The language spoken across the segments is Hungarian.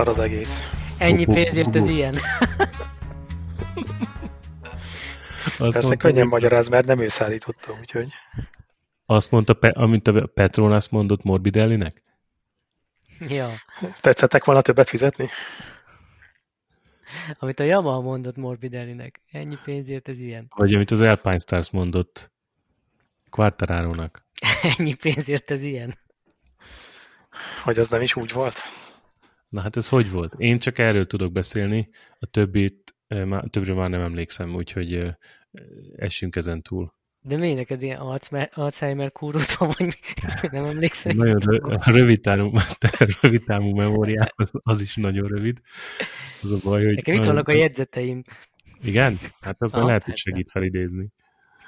szar az egész. Ennyi pénzért ez ilyen. Azt Persze mondta, könnyen hogy... magyaráz, mert nem ő szállította, úgyhogy... Azt mondta, amint a Petronas mondott Morbidellinek? Ja. Tetszettek volna többet fizetni? Amit a Yamaha mondott Morbidellinek. Ennyi pénzért ez ilyen. Vagy amit az Alpine Stars mondott Quartararo-nak. Ennyi pénzért ez ilyen. Hogy az nem is úgy volt? Na hát ez hogy volt? Én csak erről tudok beszélni, a többit, a többre már nem emlékszem, úgyhogy essünk ezen túl. De miért neked ilyen Alzheimer kúrút van, vagy nem emlékszem? Nagyon rövid távú, rövid távú memóriám, az, az, is nagyon rövid. Az a baj, hogy... Nekem itt vannak a jegyzeteim. Igen? Hát az már lehet, hogy segít felidézni.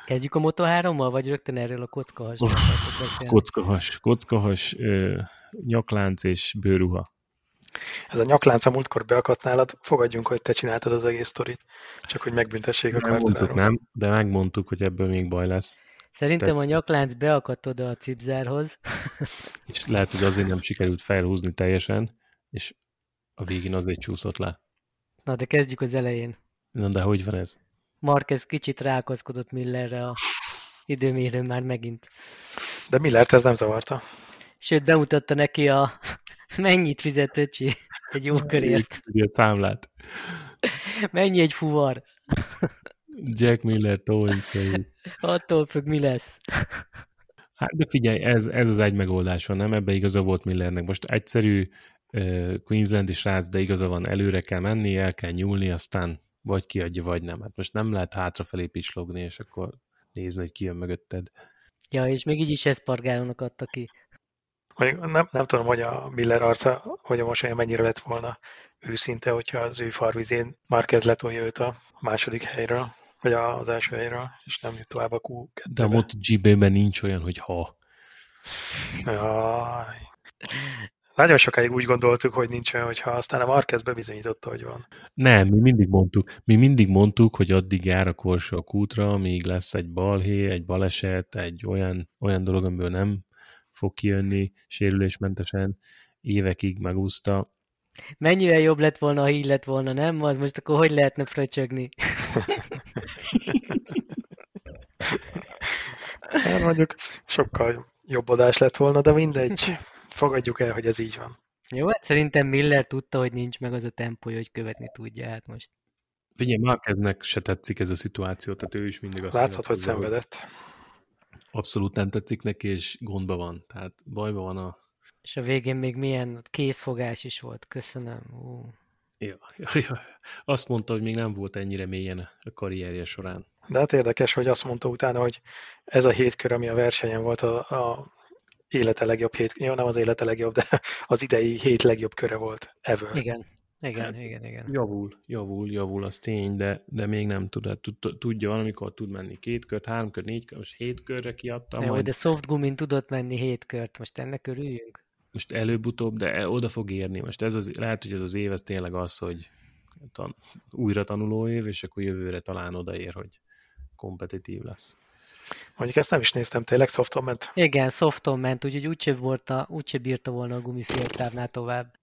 Kezdjük a Moto3-mal, vagy rögtön erről a kockahas? Oh, kockahas, kockahas, ö, nyaklánc és bőruha. Ez a nyaklánc a múltkor beakadt nálad, fogadjunk, hogy te csináltad az egész sztorit, csak hogy megbüntessék a nem mondtuk, nem, de megmondtuk, hogy ebből még baj lesz. Szerintem Te... a nyaklánc beakadt oda a cipzárhoz. És lehet, hogy azért nem sikerült felhúzni teljesen, és a végén azért csúszott le. Na, de kezdjük az elején. Na, de hogy van ez? Marquez kicsit rákozkodott Millerre a időmérőn már megint. De Millert ez nem zavarta. Sőt, bemutatta neki a mennyit fizet öcsi egy jó körért. Ugye számlát. Mennyi egy fuvar? Jack Miller towing szerint. Attól függ, mi lesz. Hát de figyelj, ez, ez az egy megoldás van, nem? Ebbe igaza volt Millernek. Most egyszerű uh, Queenslandi srác, de igaza van, előre kell menni, el kell nyúlni, aztán vagy kiadja, vagy nem. Hát most nem lehet hátrafelé pislogni, és akkor nézni, hogy ki jön mögötted. Ja, és még így is Espargarónak adta ki. Nem, nem tudom, hogy a Miller arca, hogy a mosolya mennyire lett volna őszinte, hogyha az ő farvizén már kezd letolja őt a második helyről, vagy az első helyről, és nem jut tovább a q De a MotoGP-ben nincs olyan, hogy ha. Jaj. Nagyon sokáig úgy gondoltuk, hogy nincs olyan, hogyha aztán a Marquez bebizonyította, hogy van. Nem, mi mindig mondtuk, mi mindig mondtuk, hogy addig jár a korsa a kútra, amíg lesz egy balhé, egy baleset, egy olyan, olyan dolog, amiből nem fog kijönni sérülésmentesen, évekig megúszta. Mennyivel jobb lett volna, ha így lett volna, nem? Az most akkor hogy lehetne fröcsögni? hát mondjuk sokkal jobb adás lett volna, de mindegy. Fogadjuk el, hogy ez így van. Jó, hát szerintem Miller tudta, hogy nincs meg az a tempója, hogy követni tudja, hát most. Figyelj, Marqueznek se tetszik ez a szituáció, tehát ő is mindig azt Látszott, hogy szenvedett. Abszolút nem tetszik neki, és gondba van. Tehát bajban van a... És a végén még milyen készfogás is volt. Köszönöm. Ú. Ja, ja, ja. Azt mondta, hogy még nem volt ennyire mélyen a karrierje során. De hát érdekes, hogy azt mondta utána, hogy ez a hétkör, ami a versenyen volt a, a élete legjobb hét, jó, nem az élete legjobb, de az idei hét legjobb köre volt ever. Igen, igen, hát, igen, igen. Javul, javul, javul, az tény, de, de még nem tud, hát tudja van, amikor tud menni két kört, három kört, négy kört, most hét körre kiadta. Jó, majd... de soft gumin tudott menni hét kört, most ennek örüljünk. Most előbb-utóbb, de oda fog érni. Most ez az, lehet, hogy ez az év, ez tényleg az, hogy tan, újra tanuló év, és akkor jövőre talán odaér, hogy kompetitív lesz. Mondjuk ezt nem is néztem, tényleg softon ment? Igen, softon ment, úgyhogy úgyse, volta, úgyse bírta volna a gumiféltávnál tovább.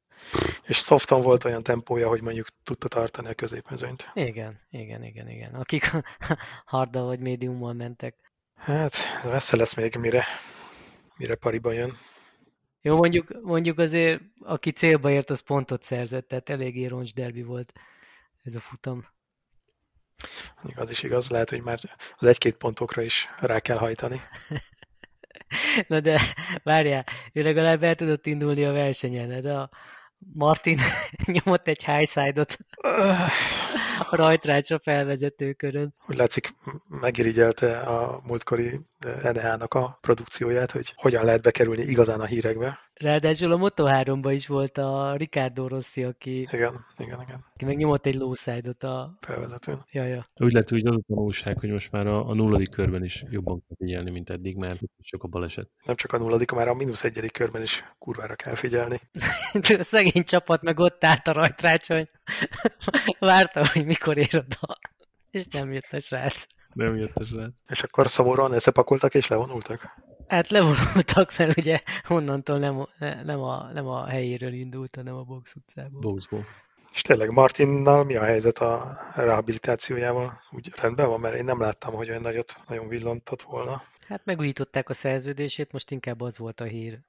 És softon volt olyan tempója, hogy mondjuk tudta tartani a középmezőnyt. Igen, igen, igen, igen. Akik harda vagy médiummal mentek. Hát, messze lesz még, mire, mire pariba jön. Jó, mondjuk, mondjuk azért, aki célba ért, az pontot szerzett, tehát eléggé roncs derbi volt ez a futam. Az is igaz, lehet, hogy már az egy-két pontokra is rá kell hajtani. Na de várjál, ő legalább el tudott indulni a versenyen, de a Martin nyomott egy highside-ot a rajtrácsra felvezető körön. Úgy látszik, megirigyelte a múltkori NH-nak a produkcióját, hogy hogyan lehet bekerülni igazán a hírekbe. Ráadásul a Moto3-ban is volt a Ricardo Rossi, aki... Igen, igen, igen. Aki meg nyomott egy lowside-ot a... Felvezetőn. Ja, ja. Úgy lehet, hogy az a tanulság, hogy most már a, a nulladik körben is jobban kell figyelni, mint eddig, mert sok a baleset. Nem csak a nulladik, már a mínusz egyedik körben is kurvára kell figyelni. a szegény csapat meg ott állt a rajtrácson. Várta, hogy mikor ér oda. És nem jött a srác. Nem jött a srác. És akkor szomorúan összepakoltak és levonultak? Hát levonultak, mert ugye onnantól nem, nem, a, nem a helyéről indult, hanem a box utcából. Boxból. És tényleg Martinnal mi a helyzet a rehabilitációjával? Úgy rendben van, mert én nem láttam, hogy olyan nagyot nagyon villantott volna. Hát megújították a szerződését, most inkább az volt a hír.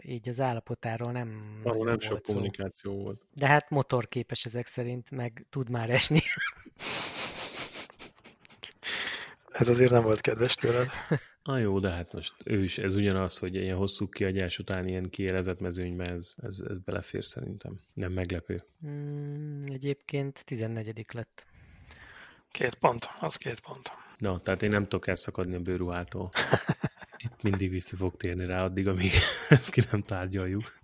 Így az állapotáról nem Ahol nem sok kommunikáció volt. De hát motorképes ezek szerint, meg tud már esni. Ez azért nem volt kedves tőled. Na jó, de hát most ő is, ez ugyanaz, hogy ilyen hosszú kiadás után ilyen kiélezett mezőnybe ez, ez, ez belefér szerintem. Nem meglepő. Mm, egyébként 14 lett. Két pont, az két pont. Na, tehát én nem tudok elszakadni a bőruhától. Itt mindig vissza fog térni rá addig, amíg ezt ki nem tárgyaljuk.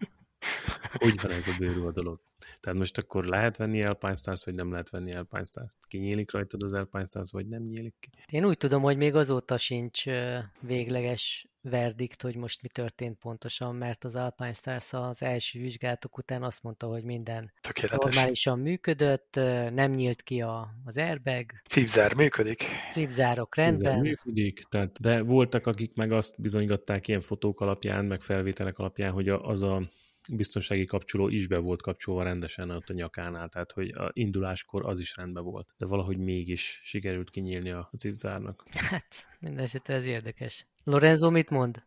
Úgy van ez a bőruha dolog. Tehát most akkor lehet venni Alpine Stars, vagy nem lehet venni Alpine Stars? Kinyílik rajtad az Alpine Stars, vagy nem nyílik ki? Én úgy tudom, hogy még azóta sincs végleges verdikt, hogy most mi történt pontosan, mert az Alpine Stars az első vizsgálatok után azt mondta, hogy minden Tökéletes. normálisan működött, nem nyílt ki a, az airbag, Cipzár működik. cipzárok rendben, működik, tehát, de voltak, akik meg azt bizonygatták ilyen fotók alapján, meg felvételek alapján, hogy a, az a biztonsági kapcsoló is be volt kapcsolva rendesen ott a nyakánál, tehát hogy a induláskor az is rendben volt, de valahogy mégis sikerült kinyílni a cipzárnak. hát minden esetre ez érdekes. Lorenzo mit mond?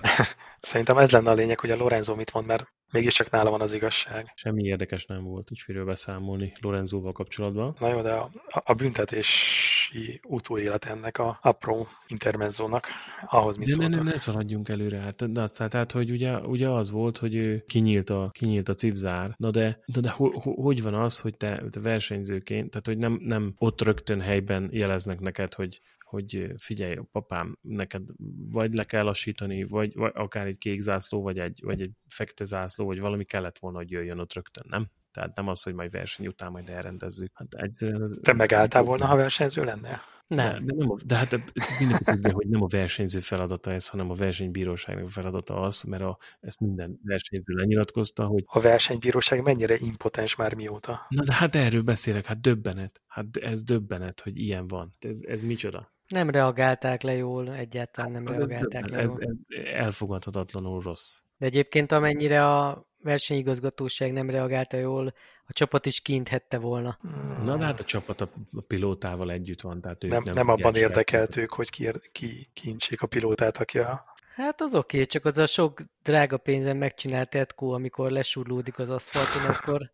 Szerintem ez lenne a lényeg, hogy a Lorenzo mit mond, mert mégiscsak nála van az igazság. Semmi érdekes nem volt így miről beszámolni Lorenzóval kapcsolatban. Na jó, de a, a büntetési utóélet ennek a apró intermezzónak, ahhoz mit De ne, ne, ne szaladjunk előre. Hát, de tehát, hogy ugye, ugye az volt, hogy ő kinyílt a, kinyílt a cipzár, na de, na de ho, ho, hogy van az, hogy te, te versenyzőként, tehát hogy nem, nem ott rögtön helyben jeleznek neked, hogy, hogy figyelj, papám, neked vagy le kell lassítani, vagy, vagy akár egy kék zászló, vagy egy, vagy egy fekete zászló, vagy valami kellett volna, hogy jöjjön ott rögtön, nem? Tehát nem az, hogy majd verseny után majd elrendezzük. Hát egyszerűen ez, Te megálltál volna, ha versenyző lennél? Nem. De, de, nem a, de hát mindenki tudja, hogy nem a versenyző feladata ez, hanem a versenybíróságnak feladata az, mert a, ezt minden versenyző lenyilatkozta, hogy A versenybíróság mennyire impotens már mióta? na de hát erről beszélek, hát döbbenet. Hát ez döbbenet, hogy ilyen van. Ez, ez micsoda? Nem reagálták le jól, egyáltalán nem Ez, reagálták le ez, jól. ez elfogadhatatlanul rossz. De egyébként amennyire a versenyigazgatóság nem reagálta jól, a csapat is kinthette volna. Na de hát a csapat a, pilótával együtt van, tehát ők nem, nem, nem abban érdekelt ők, hogy ki, ki kincsék a pilótát, aki a... Hát az oké, csak az a sok drága pénzen megcsinált etkó, amikor lesurlódik az aszfalton, akkor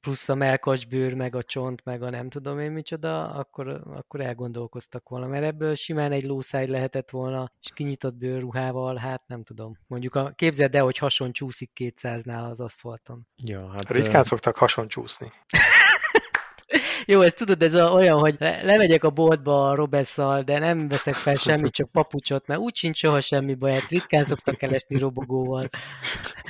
plusz a melkasbőr, meg a csont, meg a nem tudom én micsoda, akkor, akkor elgondolkoztak volna, mert ebből simán egy lószáj lehetett volna, és kinyitott bőrruhával, hát nem tudom. Mondjuk a, képzeld el, hogy hason csúszik 200-nál az aszfalton. Ja, hát, Ritkán ö, szoktak hason csúszni. Jó, ezt tudod, ez a, olyan, hogy le, lemegyek a boltba a Robesszal, de nem veszek fel semmit, csak papucsot, mert úgy sincs soha semmi baj, hát ritkán szoktak elesni robogóval.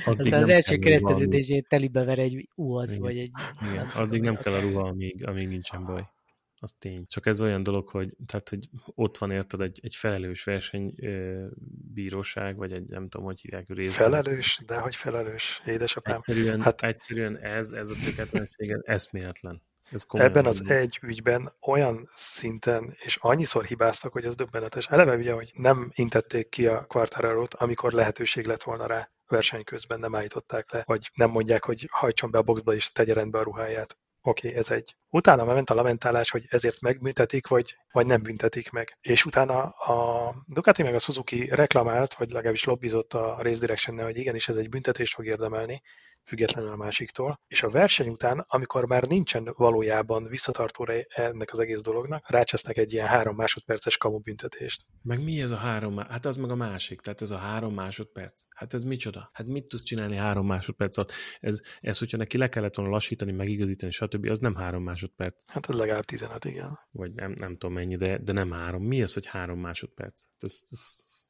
addig Aztán az első kereszteződését telibe ver egy UAZ, Igen. vagy egy... Igen, addig nem kell a ruha, amíg, amíg nincsen baj. Az tény. Csak ez olyan dolog, hogy, tehát, hogy ott van érted egy, egy felelős versenybíróság, vagy egy nem tudom, hogy hívják részben. Felelős, de hogy felelős, édesapám. Egyszerűen, hát, egyszerűen ez, ez a tökéletlenség, ez eszméletlen. Ez Ebben az mondom. egy ügyben olyan szinten, és annyiszor hibáztak, hogy az döbbenetes. Eleve ugye, hogy nem intették ki a Quartararo-t, amikor lehetőség lett volna rá verseny közben, nem állították le, vagy nem mondják, hogy hajtson be a boxba és tegye rendbe a ruháját. Oké, okay, ez egy. Utána ment a lamentálás, hogy ezért megbüntetik, vagy, vagy nem büntetik meg. És utána a Ducati meg a Suzuki reklamált, vagy legalábbis lobbizott a Race direction hogy igenis ez egy büntetést fog érdemelni, függetlenül a másiktól. És a verseny után, amikor már nincsen valójában visszatartóra ennek az egész dolognak, rácsesznek egy ilyen három másodperces kamu büntetést. Meg mi ez a három? Hát az meg a másik, tehát ez a három másodperc. Hát ez micsoda? Hát mit tudsz csinálni három másodperc alatt? Ez, ez hogyha neki le kellett volna lassítani, megigazítani, stb., az nem három másodperc. Hát ez legalább 15, igen. Vagy nem, nem tudom mennyi, de, de nem három. Mi az, hogy három másodperc? Ez, ez, ez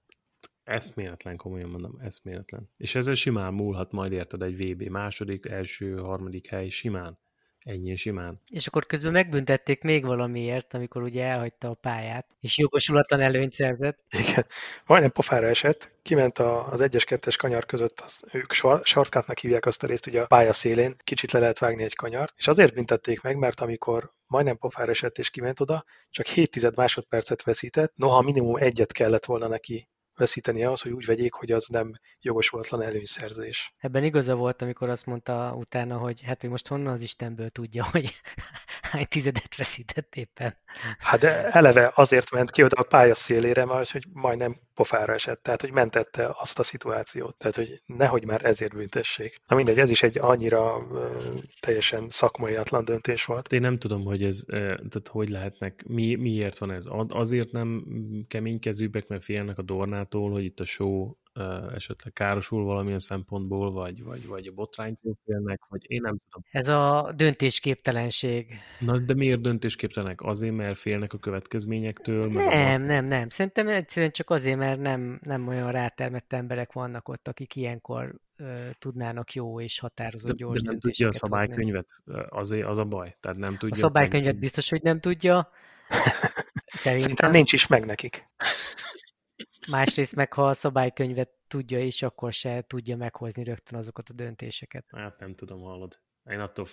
eszméletlen, komolyan mondom, eszméletlen. És ezzel simán múlhat majd érted egy VB második, első, harmadik hely, simán. Ennyi simán. És akkor közben megbüntették még valamiért, amikor ugye elhagyta a pályát, és jogosulatlan előnyt szerzett. Igen, majdnem pofára esett, kiment a, az egyes kettes kanyar között, az, ők shortcutnak hívják azt a részt, ugye a pálya szélén, kicsit le lehet vágni egy kanyart, és azért büntették meg, mert amikor majdnem pofára esett és kiment oda, csak 7 másodpercet veszített, noha minimum egyet kellett volna neki veszíteni ahhoz, hogy úgy vegyék, hogy az nem jogosulatlan előnyszerzés. Ebben igaza volt, amikor azt mondta utána, hogy hát hogy most honnan az Istenből tudja, hogy hány tizedet veszített éppen. Hát de eleve azért ment ki oda a pálya szélére, mert hogy majdnem pofára esett, tehát hogy mentette azt a szituációt, tehát hogy nehogy már ezért büntessék. Na mindegy, ez is egy annyira uh, teljesen szakmaiatlan döntés volt. Én nem tudom, hogy ez, tehát hogy lehetnek, mi, miért van ez? Azért nem keménykezőbbek, mert félnek a Dornától, hogy itt a show esetleg károsul valamilyen szempontból, vagy, vagy, vagy a botránytól félnek, vagy én nem tudom. Ez a döntésképtelenség. Na, de miért döntésképtelenek? Azért, mert félnek a következményektől? Nem, a... nem, nem. Szerintem egyszerűen csak azért, mert nem, nem olyan rátermett emberek vannak ott, akik ilyenkor tudnának jó és határozott de, gyors de nem tudja a szabálykönyvet, azért az a baj. Tehát nem tudja. A szabálykönyvet biztos, hogy nem tudja. Szerintem, Szerintem nincs is meg nekik. Másrészt meg, ha a szabálykönyvet tudja is, akkor se tudja meghozni rögtön azokat a döntéseket. Hát nem tudom, hallod. Én attól,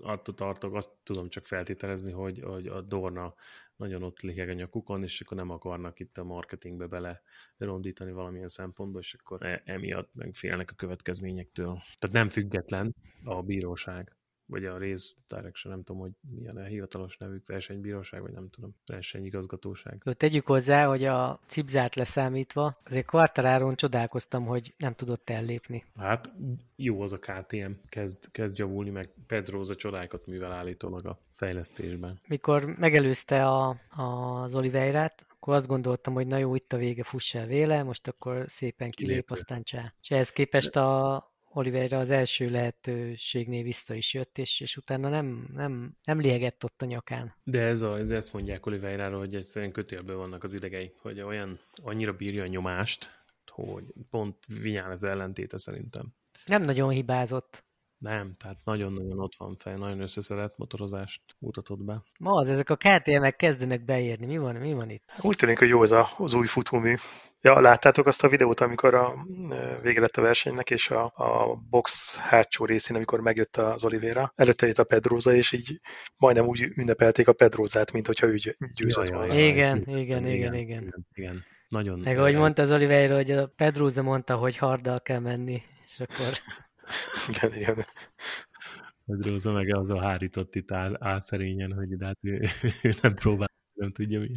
attól tartok, azt tudom csak feltételezni, hogy, hogy a Dorna nagyon ott liheg a nyakukon, és akkor nem akarnak itt a marketingbe bele rondítani valamilyen szempontból, és akkor e, emiatt meg félnek a következményektől. Tehát nem független a bíróság vagy a Race Direction, nem tudom, hogy milyen a hivatalos nevük, versenybíróság, vagy nem tudom, versenyigazgatóság. Tegyük hozzá, hogy a cipzát leszámítva, azért kvartaláron csodálkoztam, hogy nem tudott ellépni. Hát jó az a KTM, kezd, kezd javulni, meg Pedroza csodákat művel állítólag a fejlesztésben. Mikor megelőzte a, a, az Oliveirát, akkor azt gondoltam, hogy na jó, itt a vége, fuss el véle, most akkor szépen kilép, Kilépő. aztán csá. És ehhez képest a, Oliveira az első lehetőségnél vissza is jött, és, és utána nem, nem, nem liegett ott a nyakán. De ez, a, ez ezt mondják Oliveira-ról, hogy egyszerűen kötélből vannak az idegei, hogy olyan, annyira bírja a nyomást, hogy pont Vinyán az ellentéte szerintem. Nem nagyon hibázott. Nem, tehát nagyon-nagyon ott van fel, nagyon összeszedett motorozást mutatott be. Ma az, ezek a KTM-ek kezdenek beérni. Mi van, mi van itt? Úgy tűnik, hogy jó az, a, az új futómű. Ja, láttátok azt a videót, amikor a vége lett a versenynek, és a, a box hátsó részén, amikor megjött az Oliveira, előtte jött a Pedroza, és így majdnem úgy ünnepelték a Pedrózát, mint hogyha ő győzött volna. Igen, igen, igen, igen, igen. igen. Nagyon. Meg ahogy mondta az Oliveira, hogy a Pedroza mondta, hogy harddal kell menni, és akkor igen, igen. Róza meg az a hárított itt áll, áll szerényen, hogy de hát ő, ő nem próbál, nem tudja mi.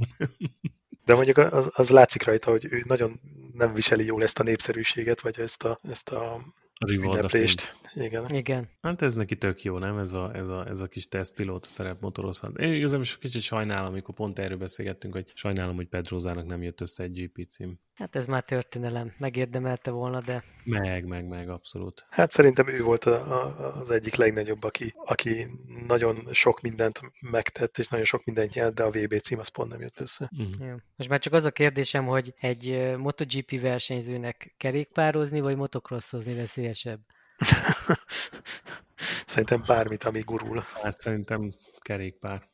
De mondjuk az, az látszik rajta, hogy ő nagyon nem viseli jól ezt a népszerűséget, vagy ezt a, ezt a ünneplést. Igen. Igen. Hát ez neki tök jó, nem? Ez a, ez a, ez a kis tesztpilóta szerep motorozhat. Én igazából is kicsit sajnálom, amikor pont erről beszélgettünk, hogy sajnálom, hogy Pedrózának nem jött össze egy GP cím. Hát ez már történelem. Megérdemelte volna, de... Meg, meg, meg, abszolút. Hát szerintem ő volt a, a, az egyik legnagyobb, aki, aki nagyon sok mindent megtett, és nagyon sok mindent nyert, de a VB cím az pont nem jött össze. Uh-huh. Jó. Most már csak az a kérdésem, hogy egy MotoGP versenyzőnek kerékpározni, vagy motocrossozni veszélyesebb? szerintem bármit, ami gurul. Hát szerintem kerékpár.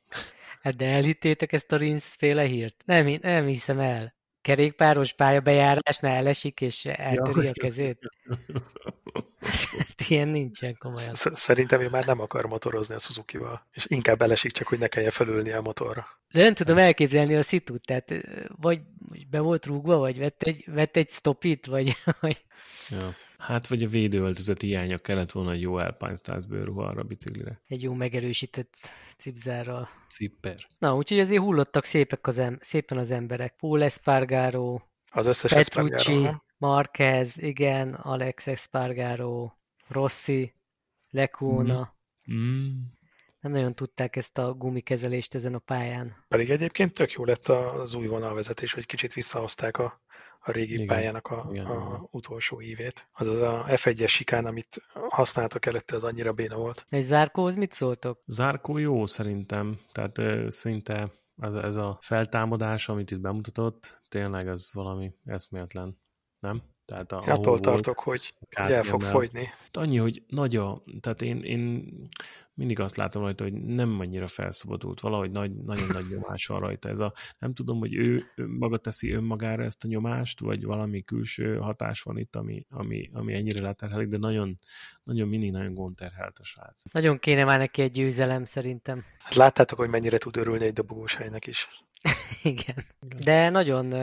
Hát de elhittétek ezt a Rinsz féle hírt? Nem, nem hiszem el kerékpáros pályabejárásnál elesik, és eltöri ja, a kezét? Ilyen nincsen komolyan. Szerintem ő már nem akar motorozni a Suzuki-val, és inkább elesik csak, hogy ne kelljen felülni a motorra. De nem tudom elképzelni a szitút, tehát vagy be volt rúgva, vagy vett egy, vett egy stopit, vagy... vagy... Ja. Hát, vagy a védőöltözet hiánya kellett volna egy jó Alpine Stars bőrruha arra a biciklire. Egy jó megerősített cipzárral. Cipper. Na, úgyhogy azért hullottak szépek az em- szépen az emberek. Paul Espargaro, az összes Petrucci. Marquez, igen, Alex Espargaro, Rossi, Lecuna. Mm. Mm. Nem nagyon tudták ezt a gumikezelést ezen a pályán. Pedig egyébként tök jó lett az új vonalvezetés, hogy kicsit visszahozták a a régi igen, pályának a, igen, a utolsó évét. Azaz a F1-es sikán, amit használtak előtte, az annyira béna volt. És Zárkóhoz mit szóltok? Zárkó jó szerintem, tehát szinte ez, ez a feltámadás, amit itt bemutatott, tényleg ez valami eszméletlen, nem? Tehát a, Én attól tartok, hogy, hogy el fog fogyni. Annyi, hogy nagy a, tehát én, én mindig azt látom rajta, hogy nem annyira felszabadult, valahogy nagy, nagyon nagy nyomás van rajta. Ez a, nem tudom, hogy ő maga teszi önmagára ezt a nyomást, vagy valami külső hatás van itt, ami, ami, ami ennyire leterhelik, de nagyon, nagyon mindig nagyon gondterhelt a srác. Nagyon kéne már neki egy győzelem szerintem. Hát láttátok, hogy mennyire tud örülni egy dobogós helynek is. Igen. De nagyon,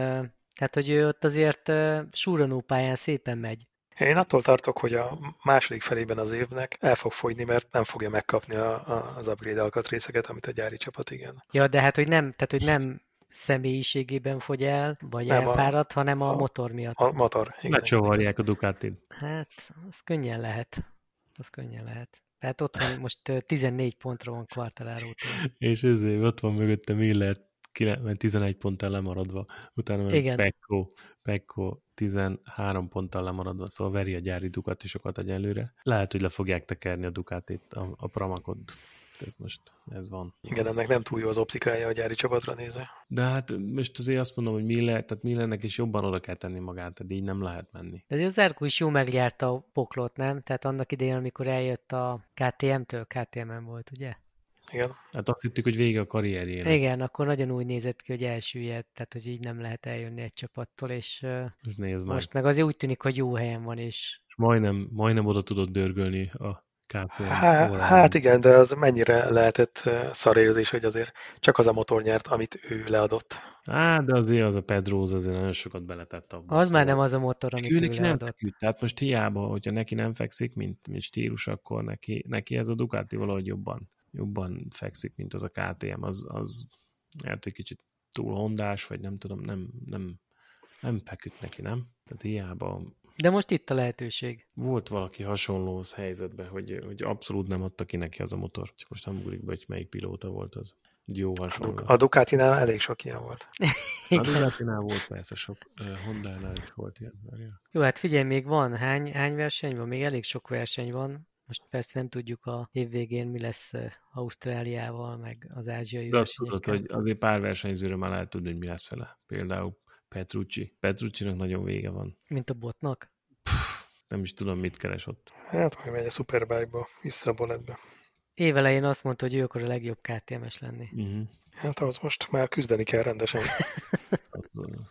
tehát hogy ő ott azért súranó pályán szépen megy. Én attól tartok, hogy a második felében az évnek el fog fogyni, mert nem fogja megkapni a, a, az upgrade alkatrészeket, amit a gyári csapat igen. Ja, de hát hogy nem, tehát hogy nem személyiségében fogy el, vagy nem elfáradt, a, hanem a, a motor miatt. A motor, igen. Lecsavarják a Ducatin. Hát, az könnyen lehet. Az könnyen lehet. Tehát ott van, most 14 pontra van Quartararo És ezért ott van mögötte Miller 11 ponttal lemaradva, utána Igen. Pekko, Pekko 13 ponttal lemaradva, szóval veri a gyári Ducatisokat egyelőre. Lehet, hogy le fogják tekerni a Ducatit, a, a Pramakot ez most, ez van. Igen, ennek nem túl jó az optikája a gyári csapatra nézve. De hát most azért azt mondom, hogy Miller, tehát Millernek is jobban oda kell tenni magát, tehát így nem lehet menni. De az Erko is jó megjárta a poklot, nem? Tehát annak idején, amikor eljött a KTM-től, KTM-en volt, ugye? Igen. Hát azt hittük, hogy vége a karrierjének. Igen, akkor nagyon úgy nézett ki, hogy elsüllyed, tehát hogy így nem lehet eljönni egy csapattól, és most, nézd most meg. meg azért úgy tűnik, hogy jó helyen van, és... és majdnem, majdnem oda tudod dörgölni a KTM. Há, hát igen, de az mennyire lehetett szarérzés, hogy azért csak az a motor nyert, amit ő leadott. Á, de azért az a Pedroz azért nagyon sokat beletett abba. Az szóval. már nem az a motor, amit ő, ő neki leadott. nem feküdt. Tehát most hiába, hogyha neki nem fekszik, mint, mint stílus, akkor neki, neki ez a Ducati valahogy jobban jobban fekszik, mint az a KTM, az, az lehet, hogy kicsit túl hondás, vagy nem tudom, nem, nem, nem feküdt neki, nem? Tehát hiába de most itt a lehetőség. Volt valaki hasonló helyzetben, hogy, hogy abszolút nem adta ki neki az a motor. Csak most nem ugrik be, hogy melyik pilóta volt az. Jó hasonló. A Ducatinál elég sok ilyen volt. a Ducatinál volt persze sok, uh, Honda-nál is volt ilyen. Jó, hát figyelj, még van, hány, hány verseny van? Még elég sok verseny van. Most persze nem tudjuk a évvégén mi lesz Ausztráliával, meg az ázsiai De azt tudod, hogy azért pár versenyzőről már lehet tudni, hogy mi lesz vele. Például Petrucci. Petrucci-nak nagyon vége van. Mint a botnak? Pff, nem is tudom, mit keres ott. Hát, hogy megy a Superbike-ba, vissza a boletbe. Évelején azt mondta, hogy ő akar a legjobb KTM-es lenni. Uh-huh. Hát ahhoz most már küzdeni kell rendesen.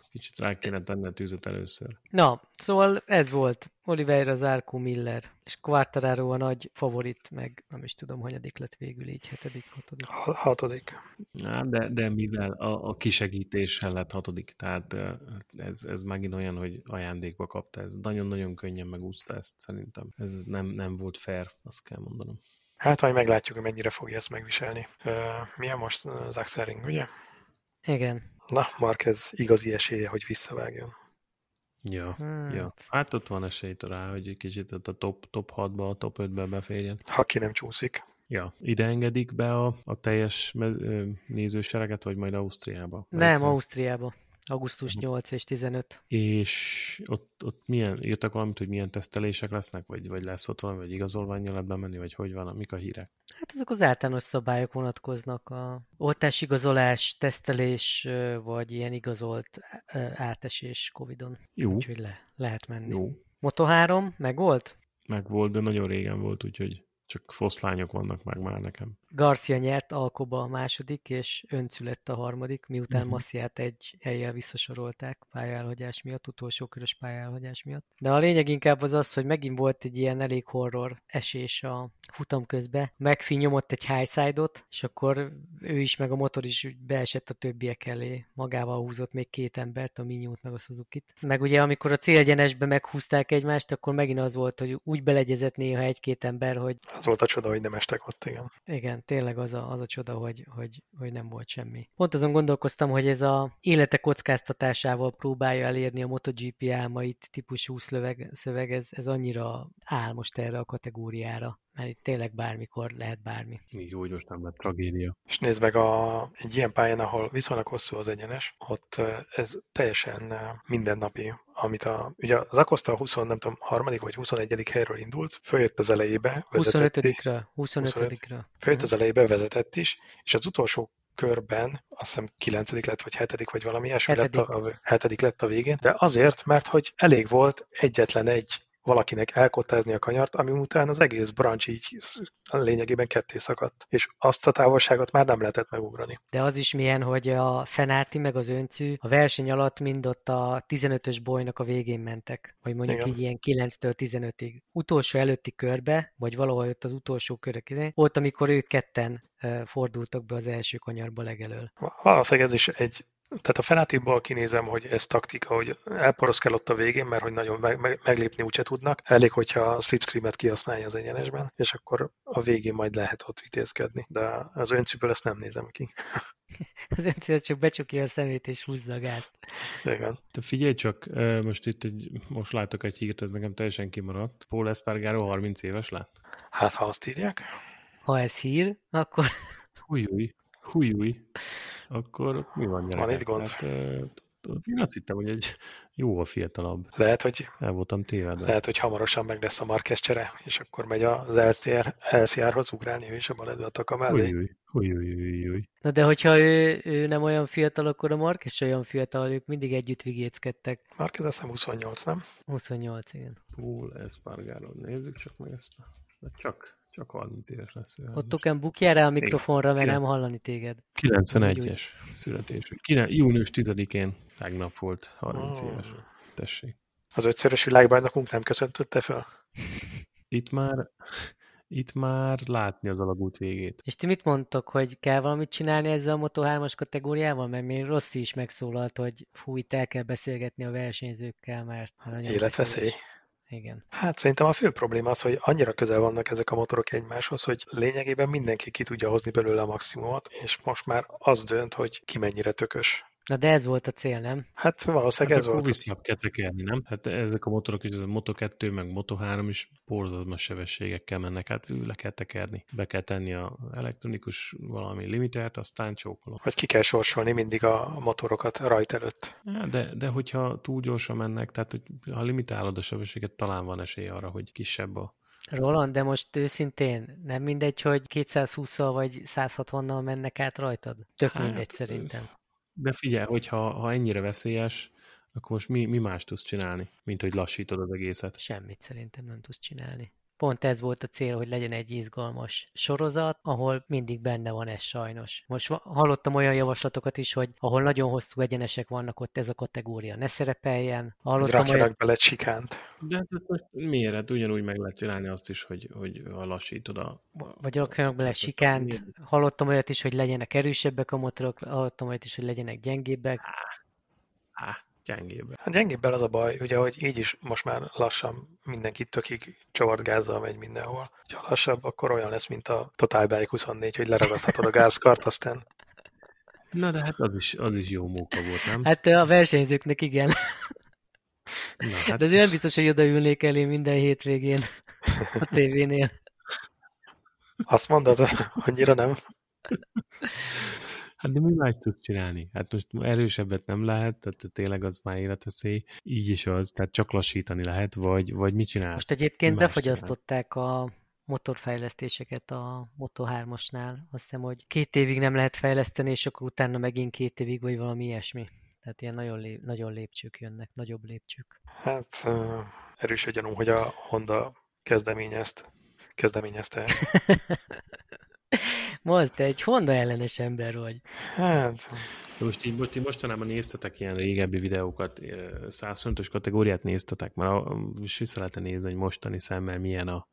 Kicsit rá kéne tenni a tűzet először. Na, szóval ez volt. Oliveira, Zarko, Miller, és Quartararo a nagy favorit, meg nem is tudom, hanyadik lett végül így, hetedik, hatodik. Hatodik. Na, de, de mivel a, a kisegítéssel lett hatodik, tehát ez, ez megint olyan, hogy ajándékba kapta, ez nagyon-nagyon könnyen megúszta ezt szerintem. Ez nem, nem volt fair, azt kell mondanom. Hát majd meglátjuk, hogy mennyire fogja ezt megviselni. Uh, milyen most az Axelring, ugye? Igen. Na, Marquez igazi esélye, hogy visszavágjon. Ja, hmm. ja. Hát ott van esély rá, hogy egy kicsit a top, top 6-ba, a top 5-be beférjen. Ha ki nem csúszik. Ja, ide engedik be a, a teljes nézősereget, vagy majd Ausztriába? Nem, Ausztriába. Augusztus 8 és 15. És ott, ott milyen, írtak valamit, hogy milyen tesztelések lesznek, vagy, vagy lesz ott valami, vagy igazolványjal lehet bemenni, vagy hogy van, mik a hírek? Hát azok az általános szabályok vonatkoznak a oltásigazolás, tesztelés, vagy ilyen igazolt átesés Covid-on. Jó. Úgyhogy le, lehet menni. Jó. Moto 3, meg volt? Meg volt, de nagyon régen volt, úgyhogy csak foszlányok vannak meg már nekem. Garcia nyert Alkoba a második, és öncülett a harmadik, miután uh-huh. Massziát egy helyjel visszasorolták pályálhagyás miatt, utolsó körös pályálhagyás miatt. De a lényeg inkább az az, hogy megint volt egy ilyen elég horror esés a futam közben. Megfi nyomott egy highside-ot, és akkor ő is, meg a motor is beesett a többiek elé. Magával húzott még két embert, a Minyót meg a Suzuki-t. Meg ugye amikor a célgyenesbe meghúzták egymást, akkor megint az volt, hogy úgy belegyezett néha egy-két ember, hogy... Az volt a csoda, hogy nem estek ott, igen. Igen, tényleg az a, az a csoda, hogy, hogy, hogy nem volt semmi. Pont azon gondolkoztam, hogy ez a élete kockáztatásával próbálja elérni a MotoGP álmait típusú szöveg, szöveg ez, ez annyira áll most erre a kategóriára mert itt tényleg bármikor lehet bármi. Még jó, hogy most nem lett tragédia. És nézd meg, a, egy ilyen pályán, ahol viszonylag hosszú az egyenes, ott ez teljesen mindennapi, amit a, ugye az Akosta a 20, nem tudom, harmadik vagy 21. helyről indult, följött az elejébe, 25-re, 25-re. Följött az elejébe, vezetett is, és az utolsó körben, azt hiszem 9. lett, vagy 7. vagy valami ilyesmi lett a, a 7. lett a végén, de azért, mert hogy elég volt egyetlen egy valakinek elkottázni a kanyart, ami után az egész branch így lényegében ketté szakadt. És azt a távolságot már nem lehetett megugrani. De az is milyen, hogy a Fenáti meg az Öncű a verseny alatt mind ott a 15-ös bolynak a végén mentek. Vagy mondjuk Igen. így ilyen 9-től 15-ig. Utolsó előtti körbe, vagy valahol ott az utolsó körök, izé, volt, amikor ők ketten fordultak be az első kanyarba legelől. Valószínűleg ez is egy tehát a Fenatiból kinézem, hogy ez taktika, hogy elporoszkál ott a végén, mert hogy nagyon meg, meg, meglépni úgyse tudnak. Elég, hogyha a slipstreamet kihasználja az egyenesben, és akkor a végén majd lehet ott vitézkedni. De az önciből ezt nem nézem ki. Az Öncű az csak becsukja a szemét és húzza a gázt. Igen. Te figyelj csak, most itt egy, most látok egy hírt, ez nekem teljesen kimaradt. Paul Espargaro 30 éves lett? Hát, ha azt írják. Ha ez hír, akkor Hújúj, hújúj. Akkor mi van gyerekek? itt gond? Hát, én azt hittem, hogy egy jóval fiatalabb. Lehet, hogy, El voltam tévedve. lehet, hogy hamarosan meg lesz a Marquez csere, és akkor megy az LCR, LCR-hoz ugrálni, ő is a baledő a taka mellé. Hújúj. Na de hogyha ő, ő nem olyan fiatal, akkor a Mark is olyan fiatal, ők mindig együtt vigéckedtek. Marquez azt hiszem 28, nem? 28, igen. Paul Espargaro. Nézzük csak meg ezt a... de Csak, csak 30 éves lesz. Ott okán bukjál rá a mikrofonra, mert Igen. nem hallani téged. 91-es születésű. Június 10-én tegnap volt 30 Oh. éves. Tessék. Az ötszörös világbajnokunk nem köszöntötte fel? Itt már, itt már látni az alagút végét. És ti mit mondtok, hogy kell valamit csinálni ezzel a Moto3-as kategóriával? Mert még Rossi is megszólalt, hogy fú, itt el kell beszélgetni a versenyzőkkel, mert nagyon Életveszély. veszélyes. Igen. Hát szerintem a fő probléma az, hogy annyira közel vannak ezek a motorok egymáshoz, hogy lényegében mindenki ki tudja hozni belőle a maximumot, és most már az dönt, hogy ki mennyire tökös. Na de ez volt a cél, nem? Hát valószínűleg Hát ez akkor volt. vissza kell tekerni, nem? Hát ezek a motorok is, ez a Moto2 meg Moto3 is borzalmas sebességekkel mennek, hát le kell tekerni. Be kell tenni a elektronikus valami limitert, aztán csókolom. Vagy ki kell sorsolni mindig a motorokat rajt előtt. Ja, De, de hogyha túl gyorsan mennek, tehát hogy ha limitálod a sebességet, talán van esély arra, hogy kisebb a... Roland, de most őszintén nem mindegy, hogy 220-al vagy 160-nal mennek át rajtad? Tök Hát, mindegy szerintem. De figyelj, hogyha ha ennyire veszélyes, akkor most mi, mi más tudsz csinálni, mint hogy lassítod az egészet? Semmit szerintem nem tudsz csinálni. Pont ez volt a cél, hogy legyen egy izgalmas sorozat, ahol mindig benne van ez sajnos. Most hallottam olyan javaslatokat is, hogy ahol nagyon hosszú egyenesek vannak, ott ez a kategória ne szerepeljen. Hogy Hallottam olyan... rakjanak bele csikánt. De hát ezt most miért? Hát ugyanúgy meg lehet csinálni azt is, hogy, hogy ha lassítod a... Vagy rakjanak bele sikánt. Hallottam olyat is, hogy legyenek erősebbek a motorok, hallottam olyat is, hogy legyenek gyengébbek. Gyengébb. A gyengébbel az a baj, ugye, hogy így is most már lassan mindenki tökig csavart gázzal megy mindenhol. Ha lassabb, akkor olyan lesz, mint a Total Bike 24, hogy leragaszthatod a gázkart, aztán Na de hát az is, az is jó móka volt, nem? Hát a versenyzőknek igen. Na, hát De azért nem biztos, hogy odaülnék elé minden hétvégén a tévénél. azt mondod, annyira nem. Hát de mi más tudsz csinálni? Hát most erősebbet nem lehet, tehát tényleg az már életveszély. Így is az, tehát csak lassítani lehet, vagy, vagy mit csinálsz? Most egyébként Mi más befagyasztották a motorfejlesztéseket a Moto3-asnál. Azt hiszem, hogy két évig nem lehet fejleszteni, és akkor utána megint két évig, vagy valami ilyesmi. Tehát ilyen nagyon, lép, nagyon lépcsők jönnek, nagyobb lépcsők. Hát erős a gyanúm, hogy a Honda kezdeményezt, kezdeményezte ezt. Most egy Honda ellenes ember vagy. Hát, most így, most így mostanában néztetek ilyen régebbi videókat, 105-ös kategóriát néztetek, mert a- és vissza lehet nézni, hogy mostani szemmel milyen a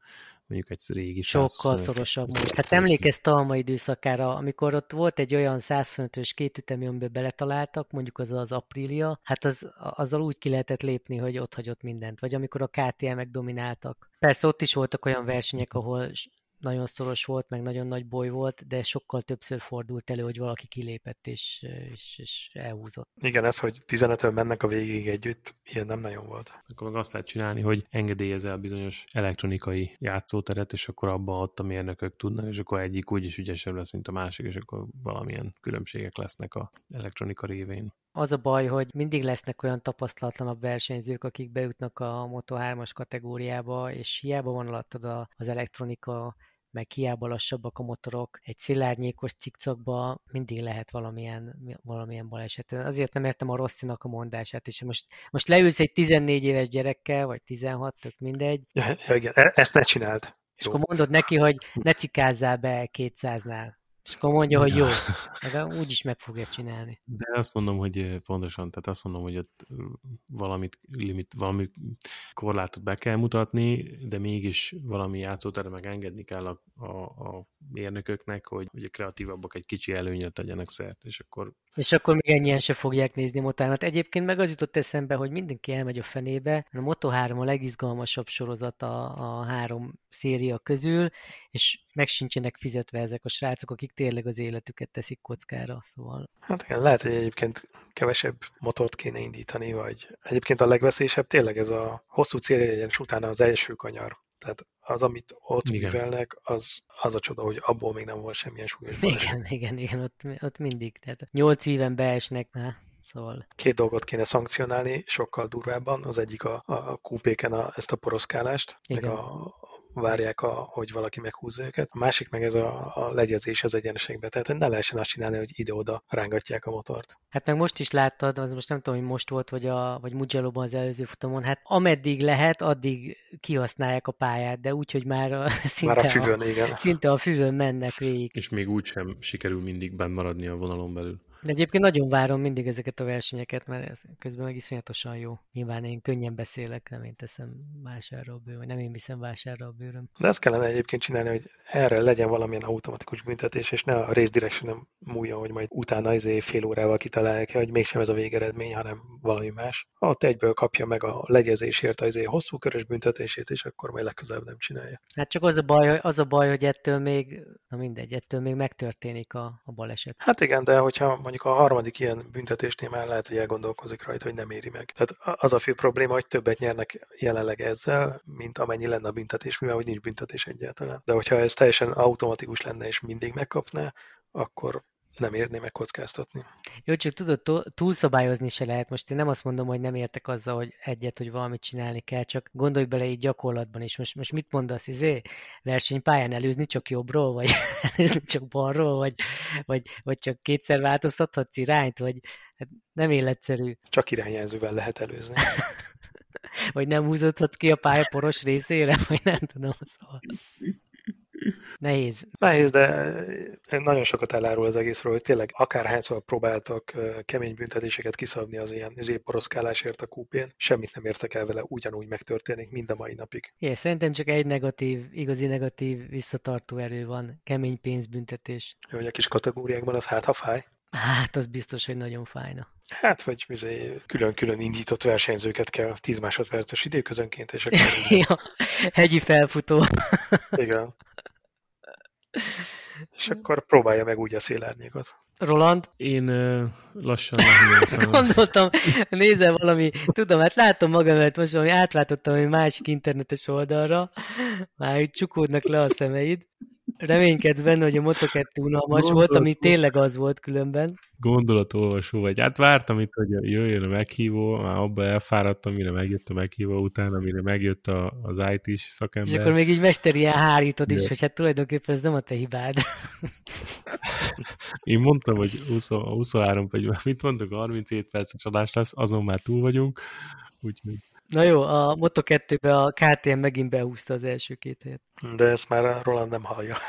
mondjuk egy régi Sokkal 125. szorosabb most. Hát emlékezz Talma időszakára, amikor ott volt egy olyan 125-ös kétütemi, amiben beletaláltak, mondjuk az az Aprilia, hát az, azzal úgy ki lehetett lépni, hogy ott hagyott mindent. Vagy amikor a KTM-ek domináltak. Persze ott is voltak olyan versenyek, ahol nagyon szoros volt, meg nagyon nagy boly volt, de sokkal többször fordult elő, hogy valaki kilépett és, és, és elhúzott. igen, ez, hogy 15-ön mennek a végig együtt, ilyen nem nagyon volt. Akkor meg azt lehet csinálni, hogy engedélyezel bizonyos elektronikai játszóteret, és akkor abban ott a mérnökök tudnak, és akkor egyik úgyis ügyesebb lesz, mint a másik, és akkor valamilyen különbségek lesznek a elektronika révén. Az a baj, hogy mindig lesznek olyan tapasztalatlanabb versenyzők, akik bejutnak a Moto3-as kategóriába, és hiába van alattad a, az elektronika meg hiába lassabbak a motorok, egy szilárnyékos cikcakba mindig lehet valamilyen, valamilyen baleset. Azért nem értem a Rosszinak a mondását, és most, most leülsz egy 14 éves gyerekkel, vagy 16, tök mindegy. Ja, igen, e- ezt ne csináld. És jó. akkor mondod neki, hogy ne cikázzál be 200-nál. És akkor mondja, hogy jó, de úgyis meg fogja csinálni. De azt mondom, hogy pontosan, tehát azt mondom, hogy ott valamit, limit, valami korlátot be kell mutatni, de mégis valami játszótere meg engedni kell a, a, a mérnököknek, hogy, hogy a kreatívabbak egy kicsi előnyre tegyenek szert, és akkor... És akkor még ennyien se fogják nézni motárnat. Egyébként meg az jutott eszembe, hogy mindenki elmegy a fenébe, a Moto3 a legizgalmasabb sorozat a, a három széria közül, és meg sincsenek fizetve ezek a srácok, akik tényleg az életüket teszik kockára, szóval... Hát igen, lehet, hogy egyébként kevesebb motort kéne indítani, vagy egyébként a legveszélyesebb tényleg ez a hosszú célja, és utána az első kanyar. Tehát az, amit ott igen. művelnek, az, az a csoda, hogy abból még nem volt semmilyen súlyos baleset. Igen, igen, igen, ott, ott mindig. Tehát nyolc éven beesnek, na, Szóval... Két dolgot kéne szankcionálni sokkal durvábban. Az egyik a, a kupéken a, ezt a poroszkálást, Igen. meg a, várják, a, hogy valaki meghúzza őket. A másik meg ez a, a legyezés az egyeneségbe. Tehát ne lehessen azt csinálni, hogy ide-oda rángatják a motort. Hát meg most is láttad, az most nem tudom, hogy most volt, vagy, a, vagy mugello az előző futamon, hát ameddig lehet, addig kihasználják a pályát, de úgy, hogy már a, szinte, már a, füvön, a, igen. szinte a füvön mennek végig. És még úgy sem sikerül mindig benn maradni a vonalon belül. De egyébként nagyon várom mindig ezeket a versenyeket, mert ez közben meg iszonyatosan jó. Nyilván én könnyen beszélek, nem én teszem vásárra a bőröm, vagy nem én viszem vásárra a bőröm. De ezt kellene egyébként csinálni, hogy erre legyen valamilyen automatikus büntetés, és ne a race direction múlja, hogy majd utána izé fél órával kitalálják, hogy mégsem ez a végeredmény, hanem valami más. Ott egyből kapja meg a legyezésért az izé hosszú körös büntetését, és akkor majd legközelebb nem csinálja. Hát csak az a baj, az a baj hogy ettől még, na mindegy, ettől még megtörténik a, a baleset. Hát igen, de hogyha mondjuk a harmadik ilyen büntetésnél már lehet, hogy elgondolkozik rajta, hogy nem éri meg. Tehát az a fő probléma, hogy többet nyernek jelenleg ezzel, mint amennyi lenne a büntetés, mivel hogy nincs büntetés egyáltalán. De hogyha ez teljesen automatikus lenne és mindig megkapná, akkor nem érné meg kockáztatni. Jó, csak tudod, túlszabályozni se lehet. Most én nem azt mondom, hogy nem értek azzal, hogy egyet, hogy valamit csinálni kell, csak gondolj bele így gyakorlatban is. Most, most mit mondasz, izé? Versenypályán előzni csak jobbról, vagy előzni csak balról, vagy, vagy, vagy csak kétszer változtathatsz irányt, vagy hát nem életszerű. Csak irányjelzővel lehet előzni. vagy nem húzódhatsz ki a pálya poros részére, vagy nem tudom. Szóval. Nehéz. Nehéz, de nagyon sokat elárul az egészről, hogy tényleg akárhányszor próbáltak kemény büntetéseket kiszabni az ilyen poroszkálásért a kúpén, semmit nem értek el vele, ugyanúgy megtörténik mind a mai napig. Igen, szerintem csak egy negatív, igazi negatív visszatartó erő van, kemény pénzbüntetés. Jó, hogy a kis kategóriákban az hát, ha fáj. Hát, az biztos, hogy nagyon fájna. Hát, vagy izé, külön-külön indított versenyzőket kell 10 másodperces időközönként, és akkor... ja, hegyi felfutó. Igen. És akkor próbálja meg úgy a szélárnyékot. Roland? Én lassan Gondoltam, nézze valami, tudom, hát látom magam, mert most valami átváltottam egy másik internetes oldalra, már hogy csukódnak le a szemeid. Reménykedsz benne, hogy a Moto2 unalmas volt, ami tényleg az volt különben. Gondolatolvasó vagy. Hát vártam itt, hogy jöjjön a meghívó, már abba elfáradtam, mire megjött a meghívó utána, mire megjött a, az IT-s szakember. És akkor még így ilyen hárítod is, hogy hát tulajdonképpen ez nem a te hibád. Én mondtam, hogy 20, 23, vagy mit mondtuk, 37 perces adás lesz, azon már túl vagyunk, úgyhogy Na jó, a Moto2-be a KTM megint behúzta az első két helyet. De ezt már Roland nem hallja.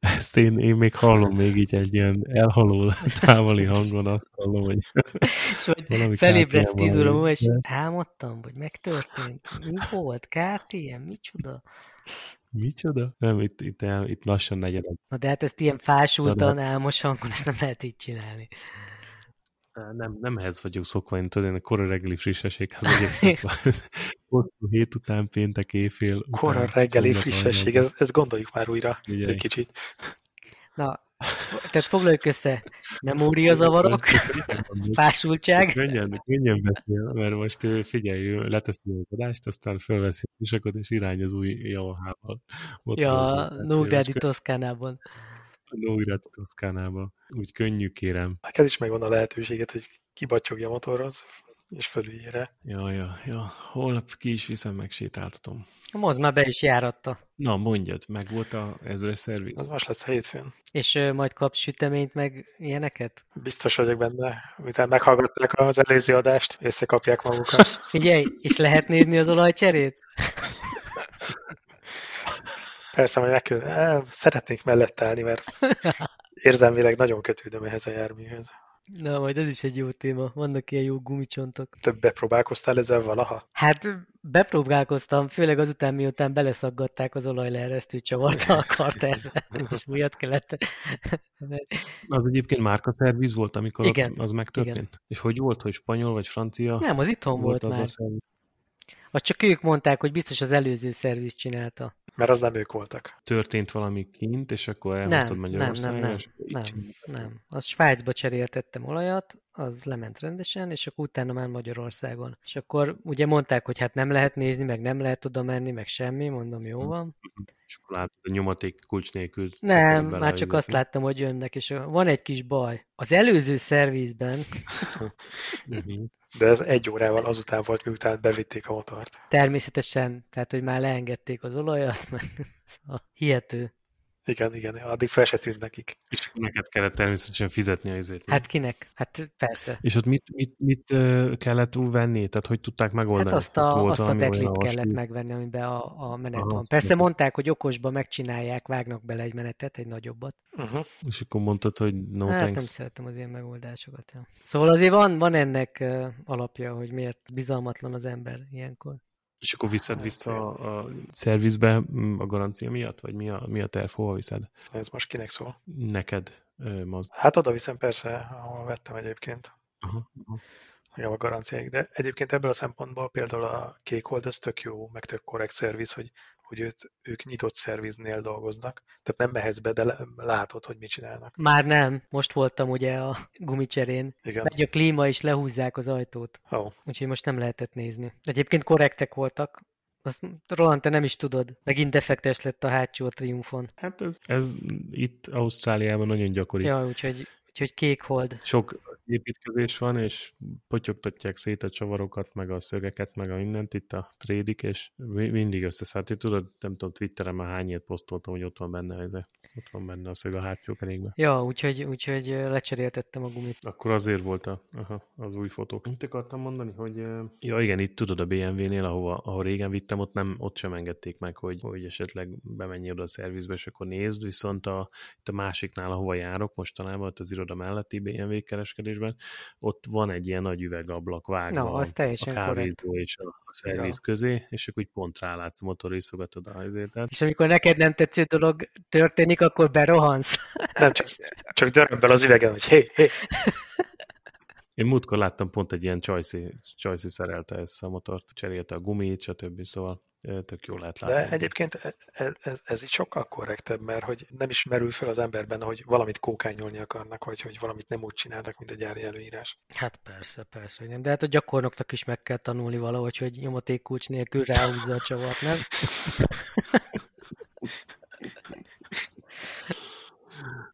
Ezt én, én még hallom még így egy ilyen elhaló távoli hangon, azt hallom, hogy és hogy felébredsz tíz óra múlva, és álmodtam, hogy megtörtént. Mi volt? KTM? Micsoda? Micsoda? Nem, itt, itt, itt lassan negyedem. Na de hát ezt ilyen fásultan, álmos hangon, ezt nem lehet így csinálni. Nem, nem ehhez vagyok szokva, én tudom, a kora reggeli frissességhez vagyok szokva. Hosszú hét után, péntek éjfél. Kora reggeli frissesség, ez, ezt gondoljuk már újra Ugye. egy kicsit. Na, tehát foglaljuk össze. Memóriazavarok, fásultság. Könnyen, könnyen beszél, mert most figyelj, leteszi a adást, aztán fölveszi a és irány az új Yamaha-val. Ja, Nógrádi Toszkánában újra Toszkánába. Úgy könnyű, kérem. Neked is megvan a lehetőséget, hogy kibacsogja a motorhoz, és fölüljére. Ja, ja, ja. Holnap ki is viszem, megsétáltatom. Moz már be is járatta. Na, mondjad, meg volt a ezres szerviz. Az most lesz a hétfőn. És ö, majd kapsz süteményt, meg ilyeneket? Biztos vagyok benne, miután meghallgatták az előző adást, összekapják magukat. Figyelj, és lehet nézni az olajcserét? Persze, majd meg szeretnék mellett állni, mert érzelmileg nagyon kötődöm ehhez a járműhöz. Na, majd ez is egy jó téma. Vannak ilyen jó gumicsontok. Te bepróbálkoztál ezzel valaha? Hát bepróbálkoztam, főleg azután, miután beleszaggatták az olajleeresztő csavarta a karterbe, és miatt kellett. Az egyébként márkaszerviz volt, amikor Igen, az megtörtént? igen. És hogy volt, hogy spanyol vagy francia? Nem, az itthon volt, az már. a szerviz? Azt csak ők mondták, hogy biztos az előző szerviz csinálta. Mert az nem ők voltak. Történt valami kint, és akkor elhoztad Nem, nem, Magyarországra, nem, nem, nem, csináltad. nem. Az Svájcba cseréltettem olajat, az lement rendesen, és akkor utána már Magyarországon. És akkor ugye mondták, hogy hát nem lehet nézni, meg nem lehet oda menni, meg semmi, mondom, jó van. És akkor látod, a nyomaték kulcs nélkül. Nem, már csak azt nem? láttam, hogy jönnek, és van egy kis baj. Az előző szervizben Mhm. De ez egy órával azután volt, miután bevitték a motort. természetesen, tehát hogy már leengedték az olajat, meg a hihető. Igen, igen, addig fel se tűnt nekik. És akkor neked kellett természetesen fizetni a izét. nem? Hát kinek? Hát persze. És ott mit, mit, mit kellett venni? Tehát hogy tudták megoldani? Hát azt a, azt a olyan kellett vasúly? megvenni, amiben a, a menet Aha, van. Persze neked. mondták, hogy okosba megcsinálják, vágnak bele egy menetet, egy nagyobbat. Uh-huh. És akkor mondtad, hogy no hát nem thanks. szeretem az ilyen megoldásokat. Ja. Szóval azért van, van ennek alapja, hogy miért bizalmatlan az ember ilyenkor. És akkor viszed Hát, vissza a, a szervizbe mm, a garancia miatt? Vagy mi a, mi a terv? Hova viszed? Ez most kinek szól? Neked, Maz. Hát oda viszem persze, ahol vettem egyébként. Aha, aha. Igen, a garanciáig. De egyébként ebből a szempontból például a kékold, ez tök jó, meg tök korrekt szerviz, hogy, hogy őt, ők nyitott szerviznél dolgoznak. Tehát nem mehetsz be, de látod, hogy mit csinálnak. Már nem, most voltam ugye a gumicserén. Igen. Megy a klíma, és lehúzzák az ajtót. Oh, Úgyhogy most nem lehetett nézni. Egyébként korrektek voltak. Azt, Roland, te nem is tudod. Megint defektes lett a hátsó a Triumfon. Hát ez, ez itt Ausztráliában nagyon gyakori. Ja, úgyhogy, úgyhogy kék hold. Sok építkezés van, és potyogtatják szét a csavarokat, meg a szögeket, meg a mindent itt a trédik, és mi- mindig összeszállít. Tudod, nem tudom, Twitteren már hány ilyet posztoltam, hogy ott van benne ez, ott van benne a szög a hátsó kerékben. Ja, úgyhogy, úgyhogy lecseréltettem a gumit. Akkor azért volt a, aha, az új fotók. Mit akartam mondani, hogy ja igen, itt tudod a BMW-nél, ahova, ahol régen vittem, ott nem, ott sem engedték meg, hogy, hogy esetleg bemenj oda a szervizbe, és akkor nézd, viszont a, itt a másiknál, ahova járok mostanában, ott az iroda melletti BMW kereskedésben, ott van egy ilyen nagy üvegablak vágva Na, az a korrekt. kávézó és a, szerviz Ja. közé, és akkor úgy pont rálátsz a motorészogatod a azért. És amikor neked nem tetsző dolog történik, akkor berohansz. nem csak, csak dörömbel az üvegen, hogy hé, hé. Én múltkor láttam pont egy ilyen Csajci, Csajci szerelte ezt a motort, cserélte a gumit, stb. Szóval tök jól lehet látni. De egyébként e- e- ez, ez így sokkal korrektebb, mert hogy nem is merül fel az emberben, hogy valamit kókányolni akarnak, vagy hogy valamit nem úgy csinálnak, mint a gyári előírás. Hát persze, persze, hogy nem. De hát a gyakornoknak is meg kell tanulni valahogy, hogy nyomatékkulcs nélkül ráhúzza a csavart, nem?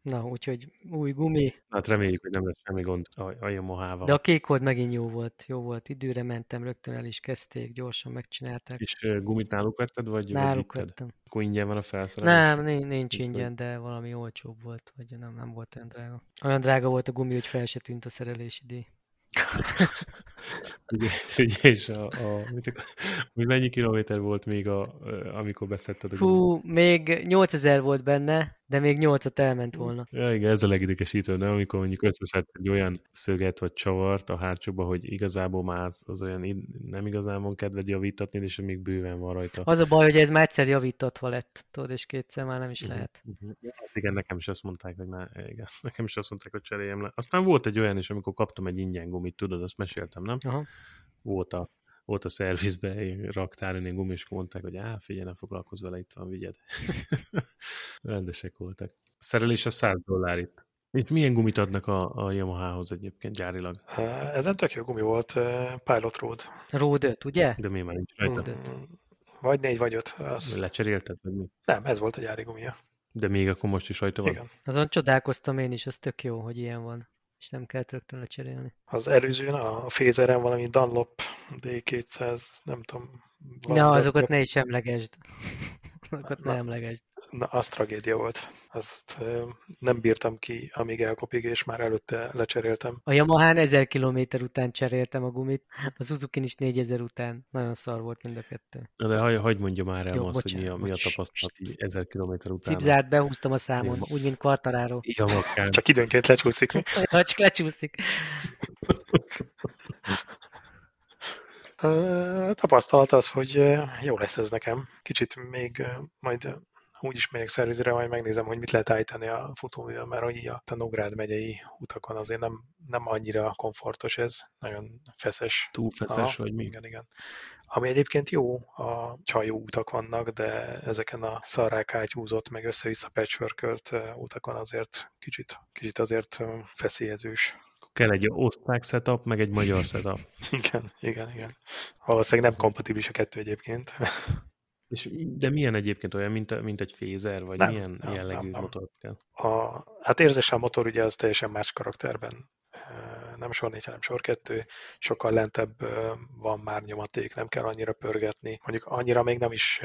Na, úgyhogy új gumi, Hát reméljük, hogy nem lesz semmi gond a, a Yamaha-val. de a kék volt megint jó volt. Jó volt, időre mentem, rögtön el is kezdték, gyorsan megcsinálták. És ö, gumit náluk vetted, vagy, vagy Náluk vitted? vettem. Akkor ingyen van a felszerelés? Nem, nincs, nincs ingyen, de valami olcsóbb volt, vagy nem, nem volt olyan drága. Olyan drága volt a gumi, hogy fel se tűnt a szerelési díj. Ugye, és a, a mit hogy mennyi kilométer volt még, a, amikor beszedted? Fú, még 8000 volt benne, de még 8-at elment volna. Ja, igen, ez a legidekesítő, nem? Amikor mondjuk összeszedsz egy olyan szöget vagy csavart a hátsóba, hogy igazából már az, az olyan nem igazán van kedved javítatni, és még bőven van rajta. Az a baj, hogy ez már egyszer javítatva lett, tudod, és kétszer már nem is Mhm, lehet. hát igen, nekem is azt mondták, hogy már, igen, nekem is azt mondták, hogy cseréljem le. Aztán volt egy olyan is, amikor kaptam egy ingyen gumit, tudod, azt meséltem, nem? Aha. Volt a, volt a szervizbe, raktáron egy gumi, és akkor mondták, hogy á, figyelj, ne foglalkozz vele, itt van, vigyed. Rendesek voltak. Szerelés a 100 dollár itt. Itt milyen gumit adnak a, a Yamaha-hoz egyébként gyárilag? Uh, Ezen tök jó gumi volt, Pilot Road. Road 5, ugye? De miért már nincs rajta? Road 5. Mm, Vagy négy, vagy öt. Az... Lecserélted, vagy mi? Nem, ez volt a gyári gumia. De még akkor most is rajta van? Igen. Azon csodálkoztam én is, az tök jó, hogy ilyen van. És nem kell rögtön lecserélni. Az előzőn a Phaser-en valami Dunlop D200, nem tudom. Na, azokat ne is emlegesd. azokat ne emlegesd na, az tragédia volt. Azt nem bírtam ki, amíg elkopik, és már előtte lecseréltem. A Yamaha 1000 km után cseréltem a gumit, a suzuki is 4000 után. Nagyon szar volt mind a kettő. Na de hagy, hagy mondja már el Jó, azt, bocsánat, hogy mi a, mi a tapasztalat 1000 km után. Cipzárt behúztam a számon, Én... úgy, mint Quartararo. Csak időnként lecsúszik. Ha csak lecsúszik. tapasztalat az, hogy jó lesz ez nekem. Kicsit még majd úgy is megyek szervizre, majd megnézem, hogy mit lehet állítani a futóművel, mert hogy a Tanográd megyei utakon azért nem, nem annyira komfortos ez, nagyon feszes. Túl feszes, vagy mi? Igen, igen. Ami egyébként jó, a csajó utak vannak, de ezeken a szarrák átyúzott, meg össze-vissza patchworkölt utakon azért kicsit, kicsit azért feszélyezős. Kell egy osztrák setup, meg egy magyar setup. igen, igen, igen. Valószínűleg nem kompatibilis a kettő egyébként. És, de milyen egyébként olyan, mint, mint egy fézer, vagy nem, milyen nem, jellegű nem, nem. motor kell? A, hát érzése a motor ugye az teljesen más karakterben. Nem sor 4, hanem sor 2, sokkal lentebb van már nyomaték, nem kell annyira pörgetni. Mondjuk annyira még nem is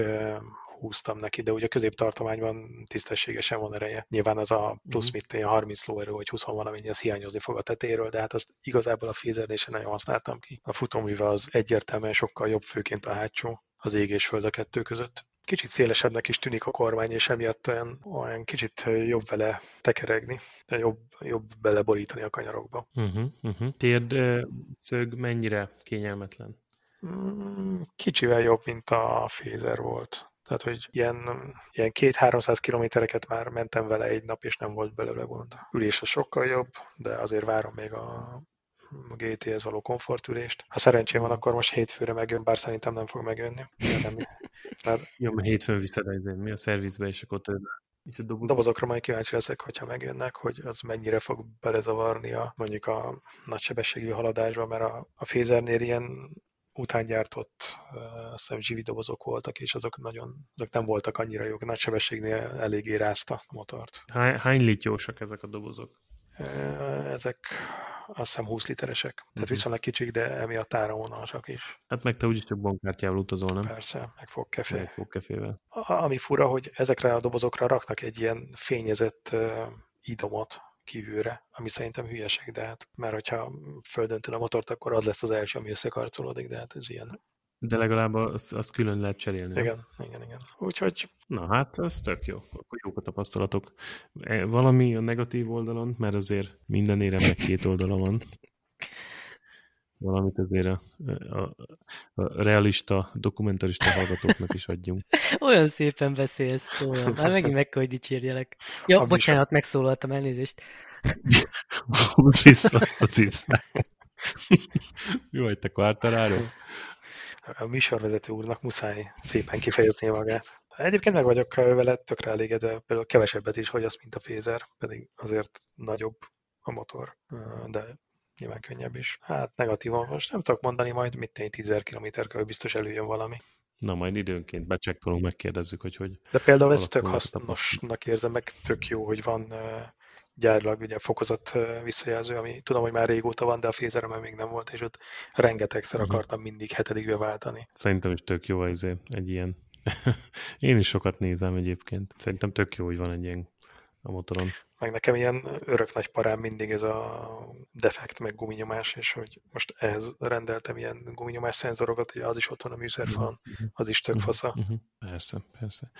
húztam neki, de ugye a középtartományban tisztességesen van ereje. Nyilván az a plusz mit 30 lóerő vagy 20 valamennyi, az hiányozni fog a tetéről, de hát azt igazából a fézernél sem nagyon használtam ki. A futóművel az egyértelműen sokkal jobb, főként a hátsó az ég és föld a kettő között. Kicsit szélesebbnek is tűnik a kormány, és emiatt olyan, olyan kicsit jobb vele tekeregni, de jobb, jobb beleborítani a kanyarokba. Uh-huh, uh-huh. Térd szög mennyire kényelmetlen? Mm, kicsivel jobb, mint a Fézer volt. Tehát, hogy ilyen, ilyen két-háromszáz kilométereket már mentem vele egy nap, és nem volt belőle gond. Ülés a sokkal jobb, de azért várom még a a GT-hez való komfortülést. Ha szerencsém van, akkor most hétfőre megjön, bár szerintem nem fog megjönni. Nem, mert... Jó, mert hétfőn viszed mi a szervizbe, és akkor. És a dobozok... dobozokra majd kíváncsi leszek, hogyha megjönnek, hogy az mennyire fog belezavarni a, mondjuk a nagysebességű haladásba, mert a, a Fézernél ilyen utángyártott uh, GV dobozok voltak, és azok nagyon, azok nem voltak annyira jók. Nagy sebességnél eléggé rázta a motort. Hány, hány lityósak ezek a dobozok? Ezek azt hiszem 20 literesek. Tehát uh-huh. viszonylag kicsik, de emiatt áramvonalasak is. Hát meg te úgyis csak bankkártyával utazol, nem? Persze, meg fog kefé. Meg fog kefével. Ami fura, hogy ezekre a dobozokra raknak egy ilyen fényezett uh, idomot kívülre, ami szerintem hülyeség, de hát, mert hogyha földöntöl a motort, akkor az lesz az első, ami összekarcolódik, de hát ez ilyen de legalább az, az külön lehet cserélni. Igen, nem? igen, igen. Úgyhogy... Na hát, ez tök jó. Akkor jók a tapasztalatok. E, valami a negatív oldalon, mert azért minden éremnek két oldala van. Valamit azért a, a, a realista, dokumentarista hallgatóknak is adjunk. Olyan szépen beszélsz, olyan. Már megint meg kell, hogy dicsérjelek. Ja, a bocsánat, megszólaltam, elnézést. Húzz vissza azt a cisztát. Mi vagy te kvártaráról? A műsorvezető úrnak muszáj szépen kifejezni magát. Egyébként meg vagyok vele tökre elégedve, például kevesebbet is hogy az, mint a Fézer, pedig azért nagyobb a motor, de nyilván könnyebb is. Hát negatívan most nem tudok mondani, majd mit tenni 10 km körül biztos előjön valami. Na, majd időnként becsekkolunk, megkérdezzük, hogy hogy... De például ez tök hasznosnak érzem, meg tök jó, hogy van gyárilag ugye fokozott visszajelző, ami tudom, hogy már régóta van, de a fézerem még nem volt, és ott rengetegszer uh-huh. akartam mindig hetedikbe váltani. Szerintem is tök jó ez egy ilyen. Én is sokat nézem egyébként. Szerintem tök jó, hogy van egy ilyen a motoron. Meg nekem ilyen örök nagy parám mindig ez a defekt, meg guminyomás, és hogy most ehhez rendeltem ilyen guminyomás szenzorokat, hogy az is ott van a műszerfalon, uh-huh. az is tök fasza. Uh-huh. Persze, persze.